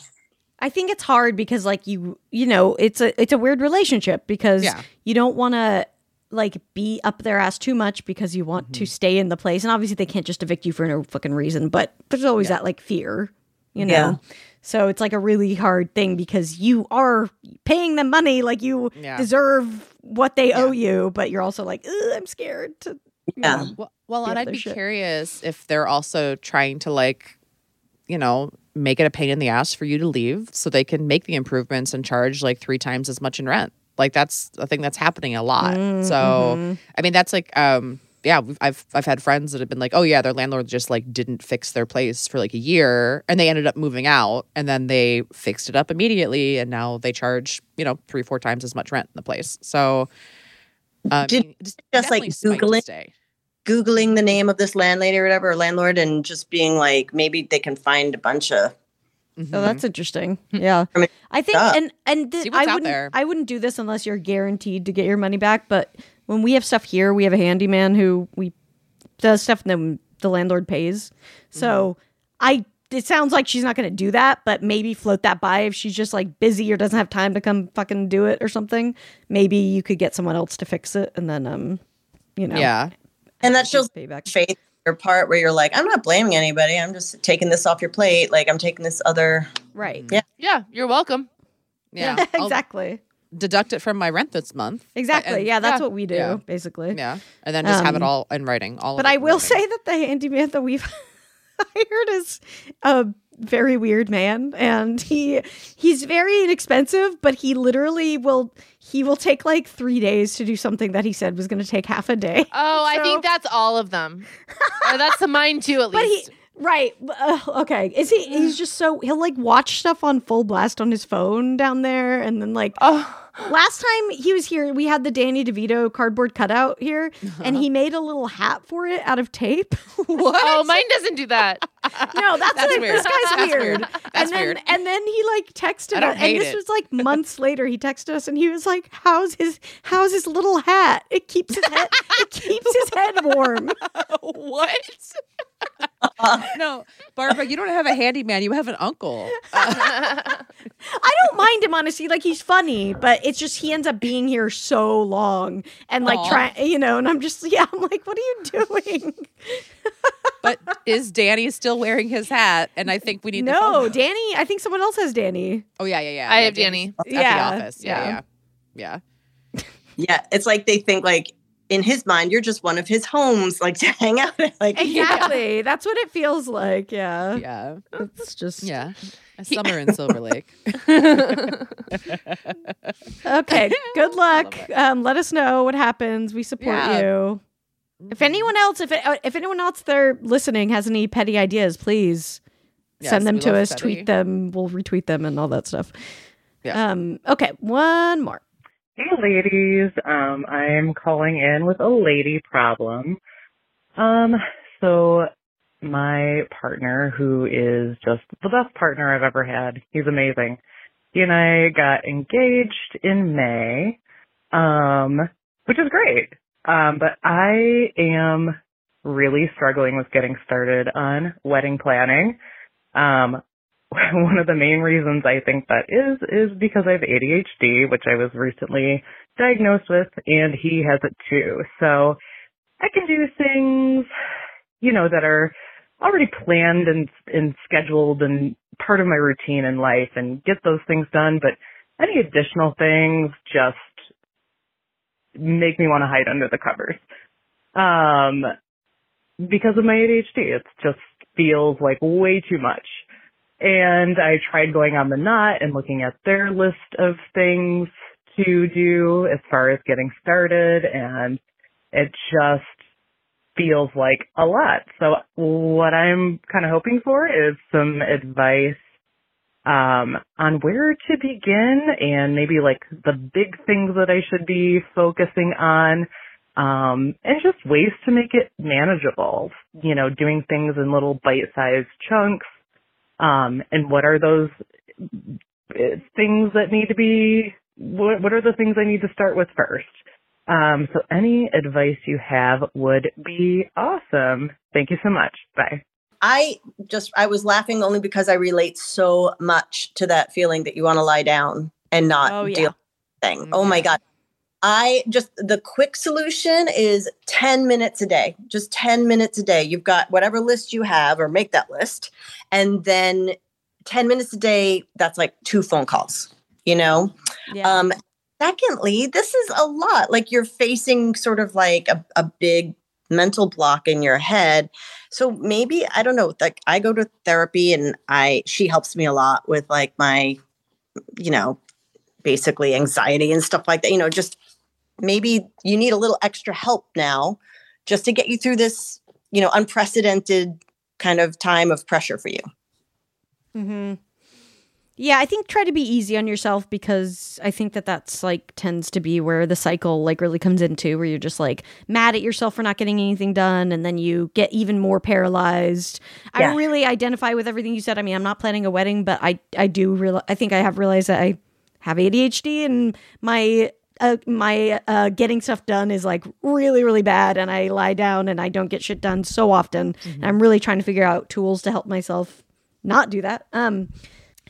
I think it's hard because like you you know it's a it's a weird relationship because Yeah. you don't want to like be up their ass too much because you want Mm-hmm. to stay in the place and obviously they can't just evict you for no fucking reason but there's always that like fear you know Yeah. so it's like a really hard thing because you are paying them money like you Yeah. deserve what they owe you but you're also like I'm scared to you Yeah. know." Well, well and I'd be shit. curious if they're also trying to like, you know, make it a pain in the ass for you to leave so they can make the improvements and charge like three times as much in rent. Like that's a thing that's happening a lot. So Mm-hmm. I mean, that's like, um, yeah, I've I've had friends that have been like, oh yeah, their landlord just like didn't fix their place for like a year, and they ended up moving out, and then they fixed it up immediately, and now they charge you know three four times as much rent in the place. So. Uh, Did- I mean, just, like, definitely spiked Google to it? stay. Googling the name of this landlady or whatever, or landlord, and just being like, maybe they can find a bunch of. Oh, Mhm. that's interesting. Yeah, I think, and and th- I wouldn't, there. I wouldn't do this unless you're guaranteed to get your money back. But when we have stuff here, we have a handyman who we does stuff, and then the landlord pays. So Mm-hmm. I, it sounds like she's not going to do that, but maybe float that by if she's just like busy or doesn't have time to come fucking do it or something. Maybe you could get someone else to fix it, and then um, you know, Yeah. And that shows pay back. faith on your part where you're like, I'm not blaming anybody. I'm just taking this off your plate. Like I'm taking this other. Right. Yeah. Yeah, you're welcome. Yeah. I'll exactly. deduct it from my rent this month. Exactly. and- yeah, that's yeah, what we do yeah. basically. Yeah. And then just have it Um, all in writing. All of But it I will writing. say that the handyman that we've [LAUGHS] hired is a very weird man and he he's very inexpensive but he literally will he will take like 3 days to do something that he said was going to take half a day. [LAUGHS] Oh, I think that's all of them. or that's the mine too, at [LAUGHS] But he least. right uh, okay is he he's just so he'll like watch stuff on full blast on his phone down there and then like oh, Last time he was here, we had the Danny DeVito cardboard cutout here, and he made a little hat for it out of tape. [LAUGHS] what? oh, mine doesn't do that. no, that's, That's what, weird. This guy's That's weird. weird. and That's then weird. and then he like texted us, and this it. was like months later. He texted us, and he was like, "How's his How's his little hat? It keeps his head it keeps his head warm." [LAUGHS] what? [LAUGHS] no, Barbara, you don't have a handyman. You have an uncle. Uh, I don't mind him honestly, like he's funny, but it's just he ends up being here so long and like trying, you know. And I'm just yeah, I'm like, what are you doing? [LAUGHS] but is Danny still wearing his hat? And I think we need. the No. Danny. I think someone else has Danny. Oh yeah, yeah, yeah. I yeah, have Danny's Danny. At Yeah, the office. Yeah, yeah. yeah, yeah. Yeah, it's like they think like in his mind you're just one of his homes, like to hang out at. Like Exactly. That's what it feels like. Yeah. Yeah, It's just yeah. A summer in [LAUGHS] Silver Lake. okay. [LAUGHS] Good luck. Um, let us know what happens. We support Yeah. you. If anyone else, if uh, if anyone else there listening has any petty ideas, please Yes, send them we to love us. petty. Tweet them. We'll retweet them and all that stuff. Yeah. Um. Okay. One more. Hey, ladies. Um, I'm calling in with a lady problem. Um, so my partner, who is just the best partner I've ever had, he's amazing. He and I got engaged in May, um, which is great. Um, but I am really struggling with getting started on wedding planning. Um, [LAUGHS] one of the main reasons I think that is is because I have ADHD, which I was recently diagnosed with, and he has it too. So I can do things, you know, that are already planned and and scheduled and part of my routine in life, and get those things done. But any additional things just make me want to hide under the covers. Um, because of my ADHD, it just feels like way too much. And I tried going on the knot and looking at their list of things to do as far as getting started and it just feels like a lot. So what I'm kind of hoping for is some advice um, on where to begin and maybe like the big things that I should be focusing on um, and just ways to make it manageable. You know, doing things in little bite-sized chunks. Um, and what are those uh, things that need to be? What, what are the things I need to start with first? Um, so any advice you have would be awesome. Thank you so much. Bye. I just I was laughing only because I relate so much to that feeling that you want to lie down and not Oh, yeah. deal with thing. Oh my god. I just the quick solution is 10 minutes a day. Just 10 minutes a day. You've got whatever list you have or make that list and then 10 minutes a day that's like two phone calls, you know? Yeah. Um, secondly, this is a lot. Like you're facing sort of like a, a big mental block in your head. So maybe I don't know. Like I go to therapy and I she helps me a lot with like my, you know, basically anxiety and stuff like that. You know, just maybe you need a little extra help now just to get you through this, you know, unprecedented kind of time of pressure for you. hmm Yeah, I think try to be easy on yourself because I think that that's like tends to be where the cycle like really comes into where you're just like mad at yourself for not getting anything done and then you get even more paralyzed. Yeah. I really identify with everything you said. I mean, I'm not planning a wedding, but I I do real I think I have realized that I have ADHD and my uh, my uh, getting stuff done is like really really bad and I lie down and I don't get shit done so often. And I'm really trying to figure out tools to help myself not do that. Um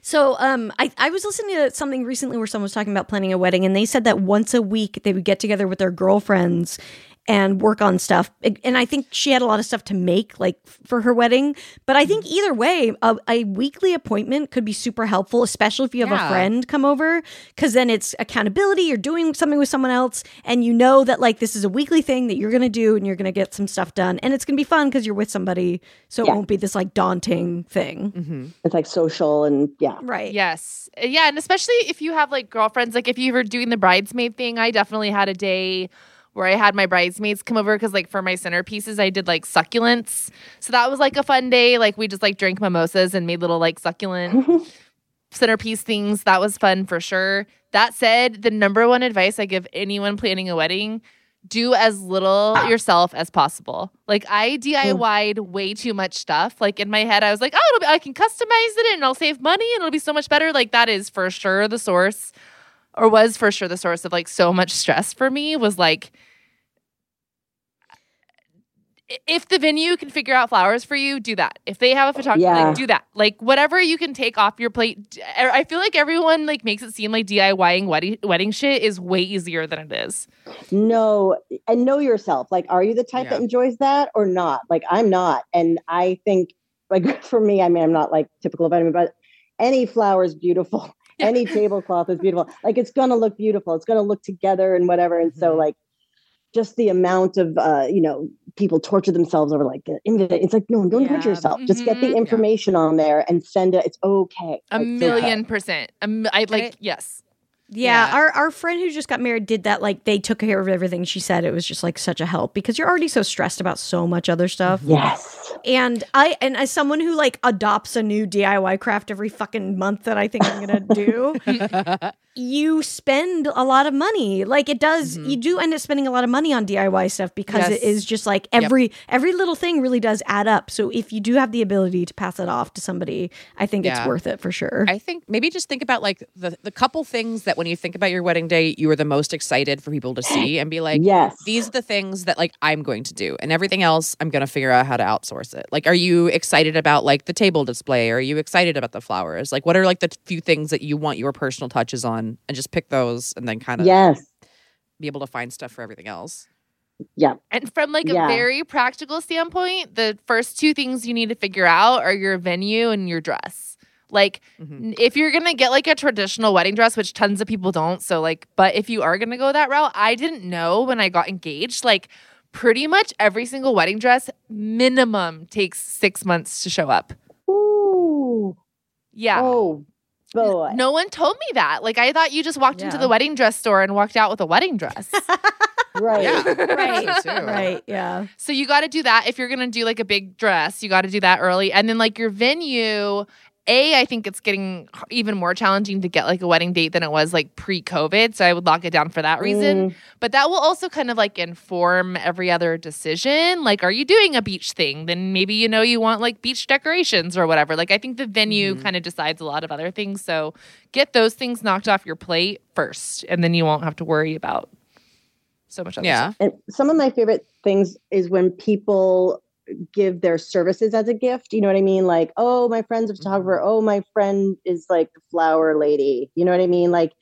so um I, I was listening to something recently where someone was talking about planning a wedding and they said that once a week they would get together with their girlfriends and work on stuff. And I think she had a lot of stuff to make, like for her wedding. But I think either way, a, a weekly appointment could be super helpful, especially if you have Yeah. a friend come over, because then it's accountability. You're doing something with someone else, and you know that like this is a weekly thing that you're gonna do, and you're gonna get some stuff done, and it's gonna be fun because you're with somebody, so it won't be this like daunting thing. Mm-hmm. It's like social and yeah. Right. Yes. Yeah. And especially if you have like girlfriends, like if you were doing the bridesmaid thing, I definitely had a day where I had my bridesmaids come over because, like, for my centerpieces, I did like succulents. So that was like a fun day. Like, we just like drank mimosas and made little like succulent [LAUGHS] centerpiece things. That was fun for sure. That said, the number one advice I give anyone planning a wedding do as little yourself as possible. Like I DIY'd way too much stuff. Like in my head, I was like, oh, it'll be, I can customize it and I'll save money and it'll be so much better. Like that is for sure the source, or was for sure the source of like so much stress for me. Was like, if the venue can figure out flowers for you, do that. If they have a photographer, Yeah. like, do that. Like whatever you can take off your plate. I feel like everyone like makes it seem like DIYing wedding wedding shit is way easier than it is. No, and know yourself. Like, are you the type Yeah. that enjoys that or not? Like, I'm not. And I think, like, [LAUGHS] for me, I mean, I'm not like typical of anyone, but any flower is beautiful. [LAUGHS] Yeah. Any tablecloth is beautiful. Like, it's going to look beautiful. It's going to look together and whatever. And so, Mhm. like, just the amount of, uh, you know, people torture themselves over like, it's like, no, don't torture Yeah. yourself. Just get Mhm. the Yeah. information on there and send it. It's okay. A Like, it's okay. million percent. A mi- I like it- yes. Yeah, Yeah. our our friend who just got married did that. Like they took care of everything. She said it was just like such a help because you're already so stressed about so much other stuff. Yes. And I and as someone who like adopts a new DIY craft every fucking month that I think I'm gonna do, [LAUGHS] you spend a lot of money. Like it does, Mhm. you do end up spending a lot of money on DIY stuff because it Yes. is just like Yep. every every little thing really does add up. So if you do have the ability to pass it off to somebody, I think it's worth it for sure. I think maybe just think about like the the couple things that when you think about your wedding day, you are the most excited for people to see, [GASPS] and be like, yes. these are the things that like I'm going to do, and everything else I'm going to figure out how to outsource it. Like, are you excited about like the table display? Are you excited about the flowers? Like, what are like the few things that you want your personal touches on, and just pick those, and then kind of yes. be able to find stuff for everything else. Yeah. And from like Yeah. a very practical standpoint, the first two things you need to figure out are your venue and your dress. Like Mhm. if you're gonna get like a traditional wedding dress, which tons of people don't, so like, but if you are gonna go that route, I didn't know when I got engaged, like pretty much every single wedding dress minimum takes six months to show up. Ooh. Yeah. Oh, boy. No one told me that. Like I thought you just walked into the wedding dress store and walked out with a wedding dress. [LAUGHS] Right. Yeah, [LAUGHS] right, So, right, yeah. So you got to do that if you're going to do like a big dress. You got to do that early, and then like your venue. A, I think it's getting even more challenging to get like a wedding date than it was like pre-COVID. So I would lock it down for that reason. Mm, But that will also kind of like inform every other decision. Like, are you doing a beach thing? Then maybe you know you want like beach decorations or whatever. Like, I think the venue Mhm. kind of decides a lot of other things. So get those things knocked off your plate first, and then you won't have to worry about so much other Yeah. stuff. And some of my favorite things is when people give their services as a gift. You know what I mean? Like, oh, my friend's a photographer. Oh, my friend is like the flower lady. You know what I mean? Like,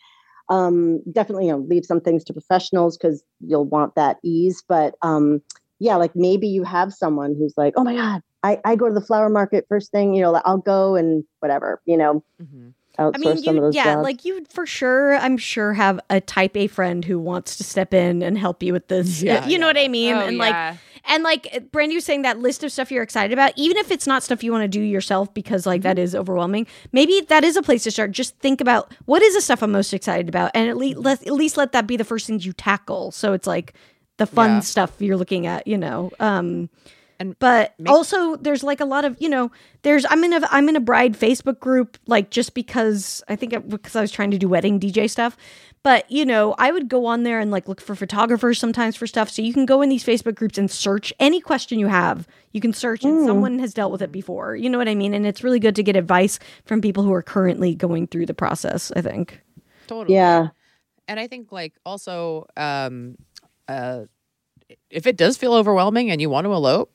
um, definitely, you know, leave some things to professionals because you'll want that ease. But um, yeah, like maybe you have someone who's like, oh my God, I, I go to the flower market first thing, you know, I'll go and whatever, you know, Mhm. Outsource I mean, some of you, those yeah, jobs. like you for sure, I'm sure have a type A friend who wants to step in and help you with this. Yeah, [LAUGHS] you know what I mean? Oh, and like, and like Brandy was saying that list of stuff you're excited about, even if it's not stuff you want to do yourself because like Mm-hmm. that is overwhelming, maybe that is a place to start. Just think about what is the stuff I'm most excited about, and at least let at least let that be the first things you tackle. So it's like the fun Yeah. stuff you're looking at, you know. Um, And but make- also there's like a lot of you know there's i'm in a i'm in a bride facebook group like just because i think it, because i was trying to do wedding dj stuff but you know i would go on there and like look for photographers sometimes for stuff so you can go in these facebook groups and search any question you have you can search and Mm. someone has dealt with it before you know what i mean and it's really good to get advice from people who are currently going through the process i think Totally. yeah. and I think like also um uh if it does feel overwhelming and you want to elope,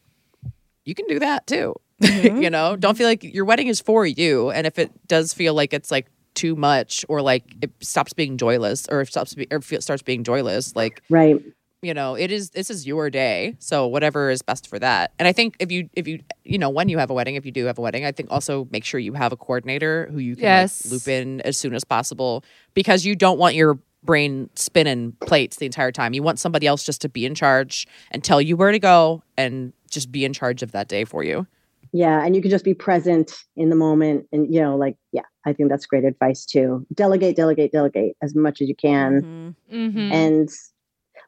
you can do that too. [LAUGHS] Mhm. you know, don't feel like your wedding is for you and if it does feel like it's like too much or like it stops being joyless or it stops be, or starts being joyless, like Right. you know, it is this is your day. So whatever is best for that. And I think if you if you you know, when you have a wedding, if you do have a wedding, I think also make sure you have a coordinator who you can like, Yes. loop in as soon as possible because you don't want your brain spinning plates the entire time. You want somebody else just to be in charge and tell you where to go and just be in charge of that day for you. Yeah, and you can just be present in the moment, and you know, like, yeah, I think that's great advice too. Delegate, delegate, delegate as much as you can, Mhm. Mhm. and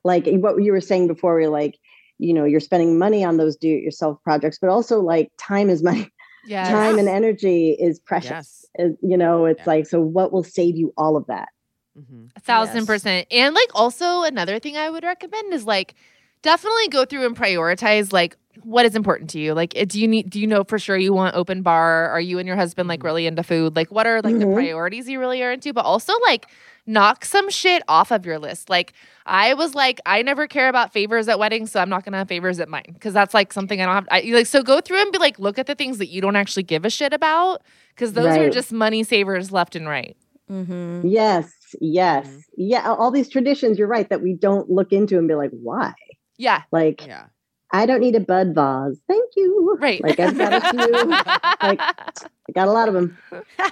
like what you were saying before, we are like, you know, you're spending money on those do-it-yourself projects, but also like time is money. Yes. Time and energy is precious. Yes. You know, it's Yeah. like, so what will save you all of that? Mhm. A thousand Yes. percent. And like also another thing I would recommend is like definitely go through and prioritize like what is important to you. Like, eh, do you need? Do you know for sure you want open bar? Are you and your husband like really into food? Like, what are like the Mhm. priorities you really are into? But also like knock some shit off of your list. Like, I was like, I never care about favors at weddings, so I'm not gonna have favors at mine because that's like something I don't have. I, like, so go through and be like, look at the things that you don't actually give a shit about because those are just money savers left and right. Mm-hmm. Yes, yes, Mhm. yeah. All these traditions, you're right, that we don't look into and be like, why? Yeah. Like, Yeah. I don't need a bud vase. Thank you. Right. Like I've got a few. like I got a lot of them.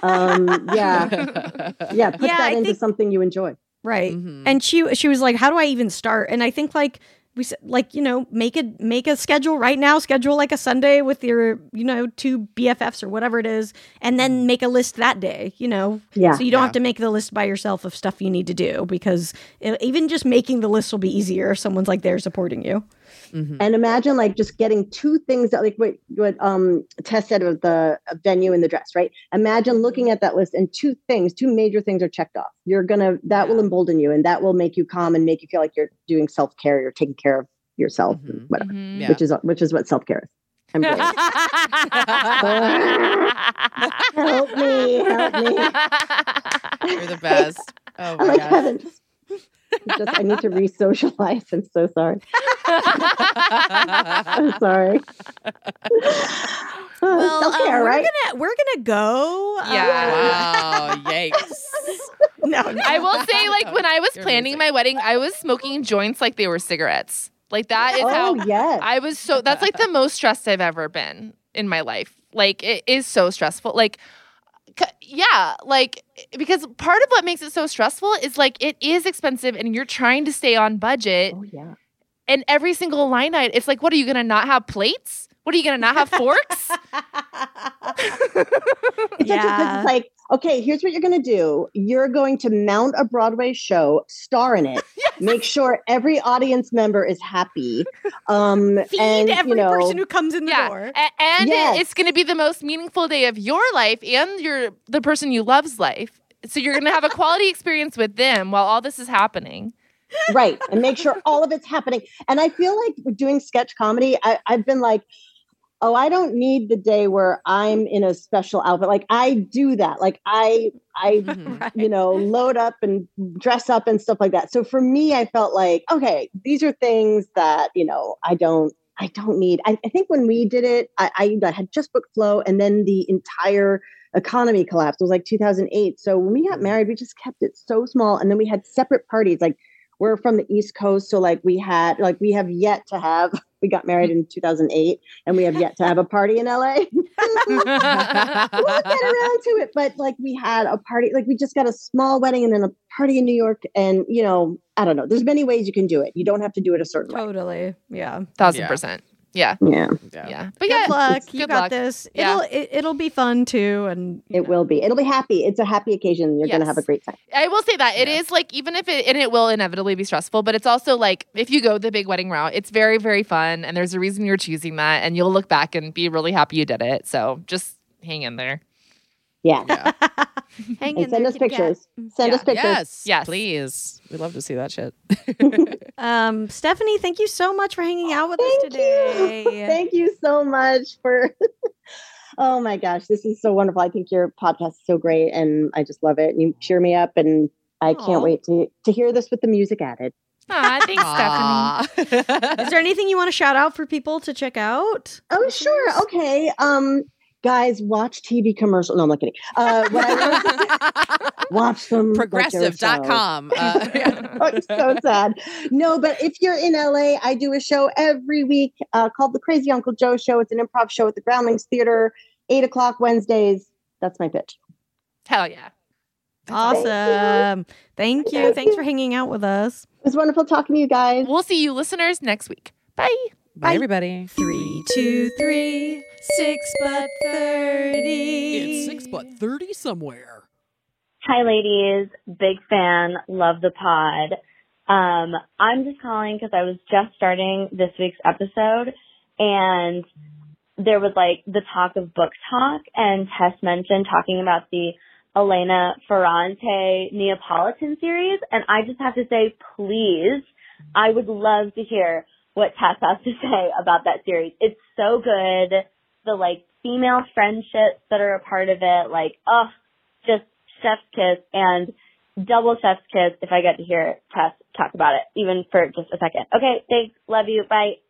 Um, yeah, [LAUGHS] yeah. Put Yeah, that I into think- something you enjoy. Right. Mhm. And she she was like, "How do I even start?" And I think like we said, like you know, make a make a schedule right now. Schedule like a Sunday with your you know two BFFs or whatever it is, and then make a list that day. You know, Yeah. so you don't Yeah. have to make the list by yourself of stuff you need to do because it, even just making the list will be easier if someone's like there supporting you. Mhm. And imagine like just getting two things that like what what um Tess said of the venue and the dress, right? Imagine looking at that list and two things, two major things are checked off. You're gonna that will embolden you and that will make you calm and make you feel like you're doing self care, you're taking care of yourself, and Mhm. whatever. Mhm. Yeah. Which is which is what self care is. I'm great. [LAUGHS] [LAUGHS] help me, help me. [LAUGHS] You're the best. Oh I'm my like gosh. Kevin. Just, just I need to re-socialize. I'm so sorry. I'm [LAUGHS] sorry. [LAUGHS] Well, self care, um, we're right? gonna we're gonna go. uh, Yeah. Wow. [LAUGHS] Yikes. no, no. I will say, like, when I was You're planning amazing. my wedding, I was smoking joints like they were cigarettes. Like, that is oh how yes. I was so, that's like the most stressed I've ever been in my life. Like, it is so stressful. Like, c- yeah, like, because part of what makes it so stressful is like it is expensive and you're trying to stay on budget. oh yeah. And every single line item, it's like, what are you gonna not have plates? What are you gonna not have forks? [LAUGHS] It's such a- Yeah. it's like, okay, here's what you're going to do. You're going to mount a Broadway show, star in it, [LAUGHS] make sure every audience member is happy. Um, Feed and, every you know, person who comes in the yeah, door. a- and it- it's going to be the most meaningful day of your life and your the person you love's life. So you're going to have a quality experience with them while all this is happening. Right. And make sure all of it's happening. And I feel like with doing sketch comedy, I, I've been like, oh, I don't need the day where I'm in a special outfit. Like I do that. Like I, I Mhm. [LAUGHS] you know, load up and dress up and stuff like that. So for me, I felt like, okay, these are things that, you know, I don't, I don't need. I, I think when we did it, I, I had just booked Flo and then the entire economy collapsed. It was like 2008. So when we got married, we just kept it so small. And then we had separate parties. Like we're from the East Coast. So like we had, like we have yet to have, [LAUGHS] we got married in 2008 and we have yet to have a party in LA. [LAUGHS] we'll get around to it. But like we had a party, like we just got a small wedding and then a party in New York. And you know, I don't know. There's many ways you can do it. You don't have to do it a certain way. Totally. Yeah. Thousand Yeah. percent. Yeah. Yeah, Yeah. Yeah. But Good yeah. luck. You good got luck. this. Yeah. It'll it, it'll be fun too. And it know. will be. It'll be happy. It's a happy occasion. You're gonna have a great time. I will say that it is Yeah. like even if it and it will inevitably be stressful, but it's also like if you go the big wedding route, it's very very fun, and there's a reason you're choosing that, and you'll look back and be really happy you did it. So just hang in there. Yeah. Yeah. [LAUGHS] Hang And in send there, us kitty cat. pictures. Send Yeah. us pictures. Yes. Yes. Please. We'd love to see that shit. [LAUGHS] Um, Stephanie, thank you so much for hanging out with us today. you. [LAUGHS] Thank you so much for. oh my gosh, this is so wonderful. I think your podcast is so great, and I just love it. And You cheer me up, and I Aw. can't wait to to hear this with the music added. Ah, thanks, Stephanie. Is there anything you want to shout out for people to check out? Oh, sure. Okay. Um, guys, watch TV commercial. No, I'm not kidding. Uh, what I [LAUGHS] watch them. like they're a show. Progressive.com. Uh, yeah. [LAUGHS] Oh, so sad. No, but if you're in LA, I do a show every week uh, called The Crazy Uncle Joe Show. It's an improv show at the Groundlings Theater, eight o'clock Wednesdays. That's my pitch. Hell yeah. Awesome. Thank you. Thank Thanks you. for hanging out with us. It was wonderful talking to you guys. We'll see you listeners next week. Bye. Bye, everybody. Three, two, three, six but thirty. It's six but 30 somewhere. Hi, ladies. Big fan. Love the pod. Um, I'm just calling because I was just starting this week's episode and there was like the talk of book talk and Tess mentioned talking about the Elena Ferrante Neapolitan series. And I just have to say, please, I would love to hear what Tess has to [LAUGHS] say about that series. It's so good. The like female friendships that are a part of it, like, oh, just chef's kiss and double chef's kiss if I get to hear Tess talk about it, even for just a second. Okay, thanks. Love you. Bye.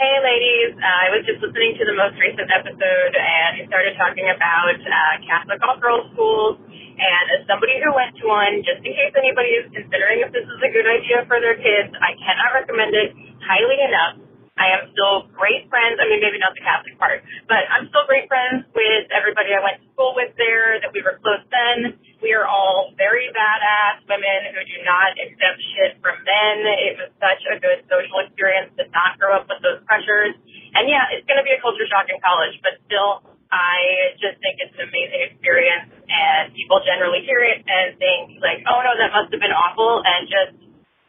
Hey, ladies. Uh, I was just listening to the most recent episode, and you started talking about uh, Catholic all-girls schools. And as somebody who went to one, just in case anybody is considering if this is a good idea for their kids, I cannot recommend it highly enough. I am still great friends. I mean, maybe not the Catholic part, but I'm still great friends with everybody I went to school with there, that we were close then. We are all very badass women who do not accept shit from men. It was such a good social experience to not grow up with those pressures. And yeah, it's going to be a culture shock in college, but still, I just think it's an amazing experience. And people generally hear it and think like, oh no, that must have been awful, and just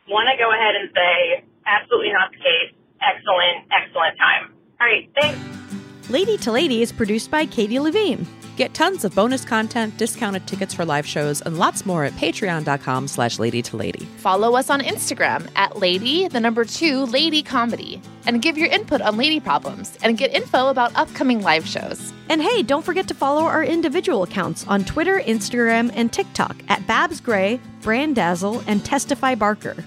want to go ahead and say, absolutely not the case. Excellent, excellent time. All right, thanks. Lady to Lady is produced by Katie Levine. Get tons of bonus content, discounted tickets for live shows, and lots more at patreon.com slash lady to lady. Follow us on Instagram at lady, the number two, lady comedy. And give your input on lady problems and get info about upcoming live shows. And hey, don't forget to follow our individual accounts on Twitter, Instagram, and TikTok at Babs Gray, Brandazzle, and Testify Barker.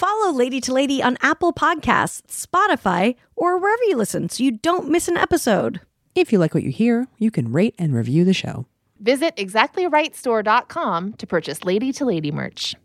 Follow Lady to Lady on Apple Podcasts, Spotify, or wherever you listen so you don't miss an episode. If you like what you hear, you can rate and review the show. Visit exactlyrightstore.com to purchase Lady to Lady merch.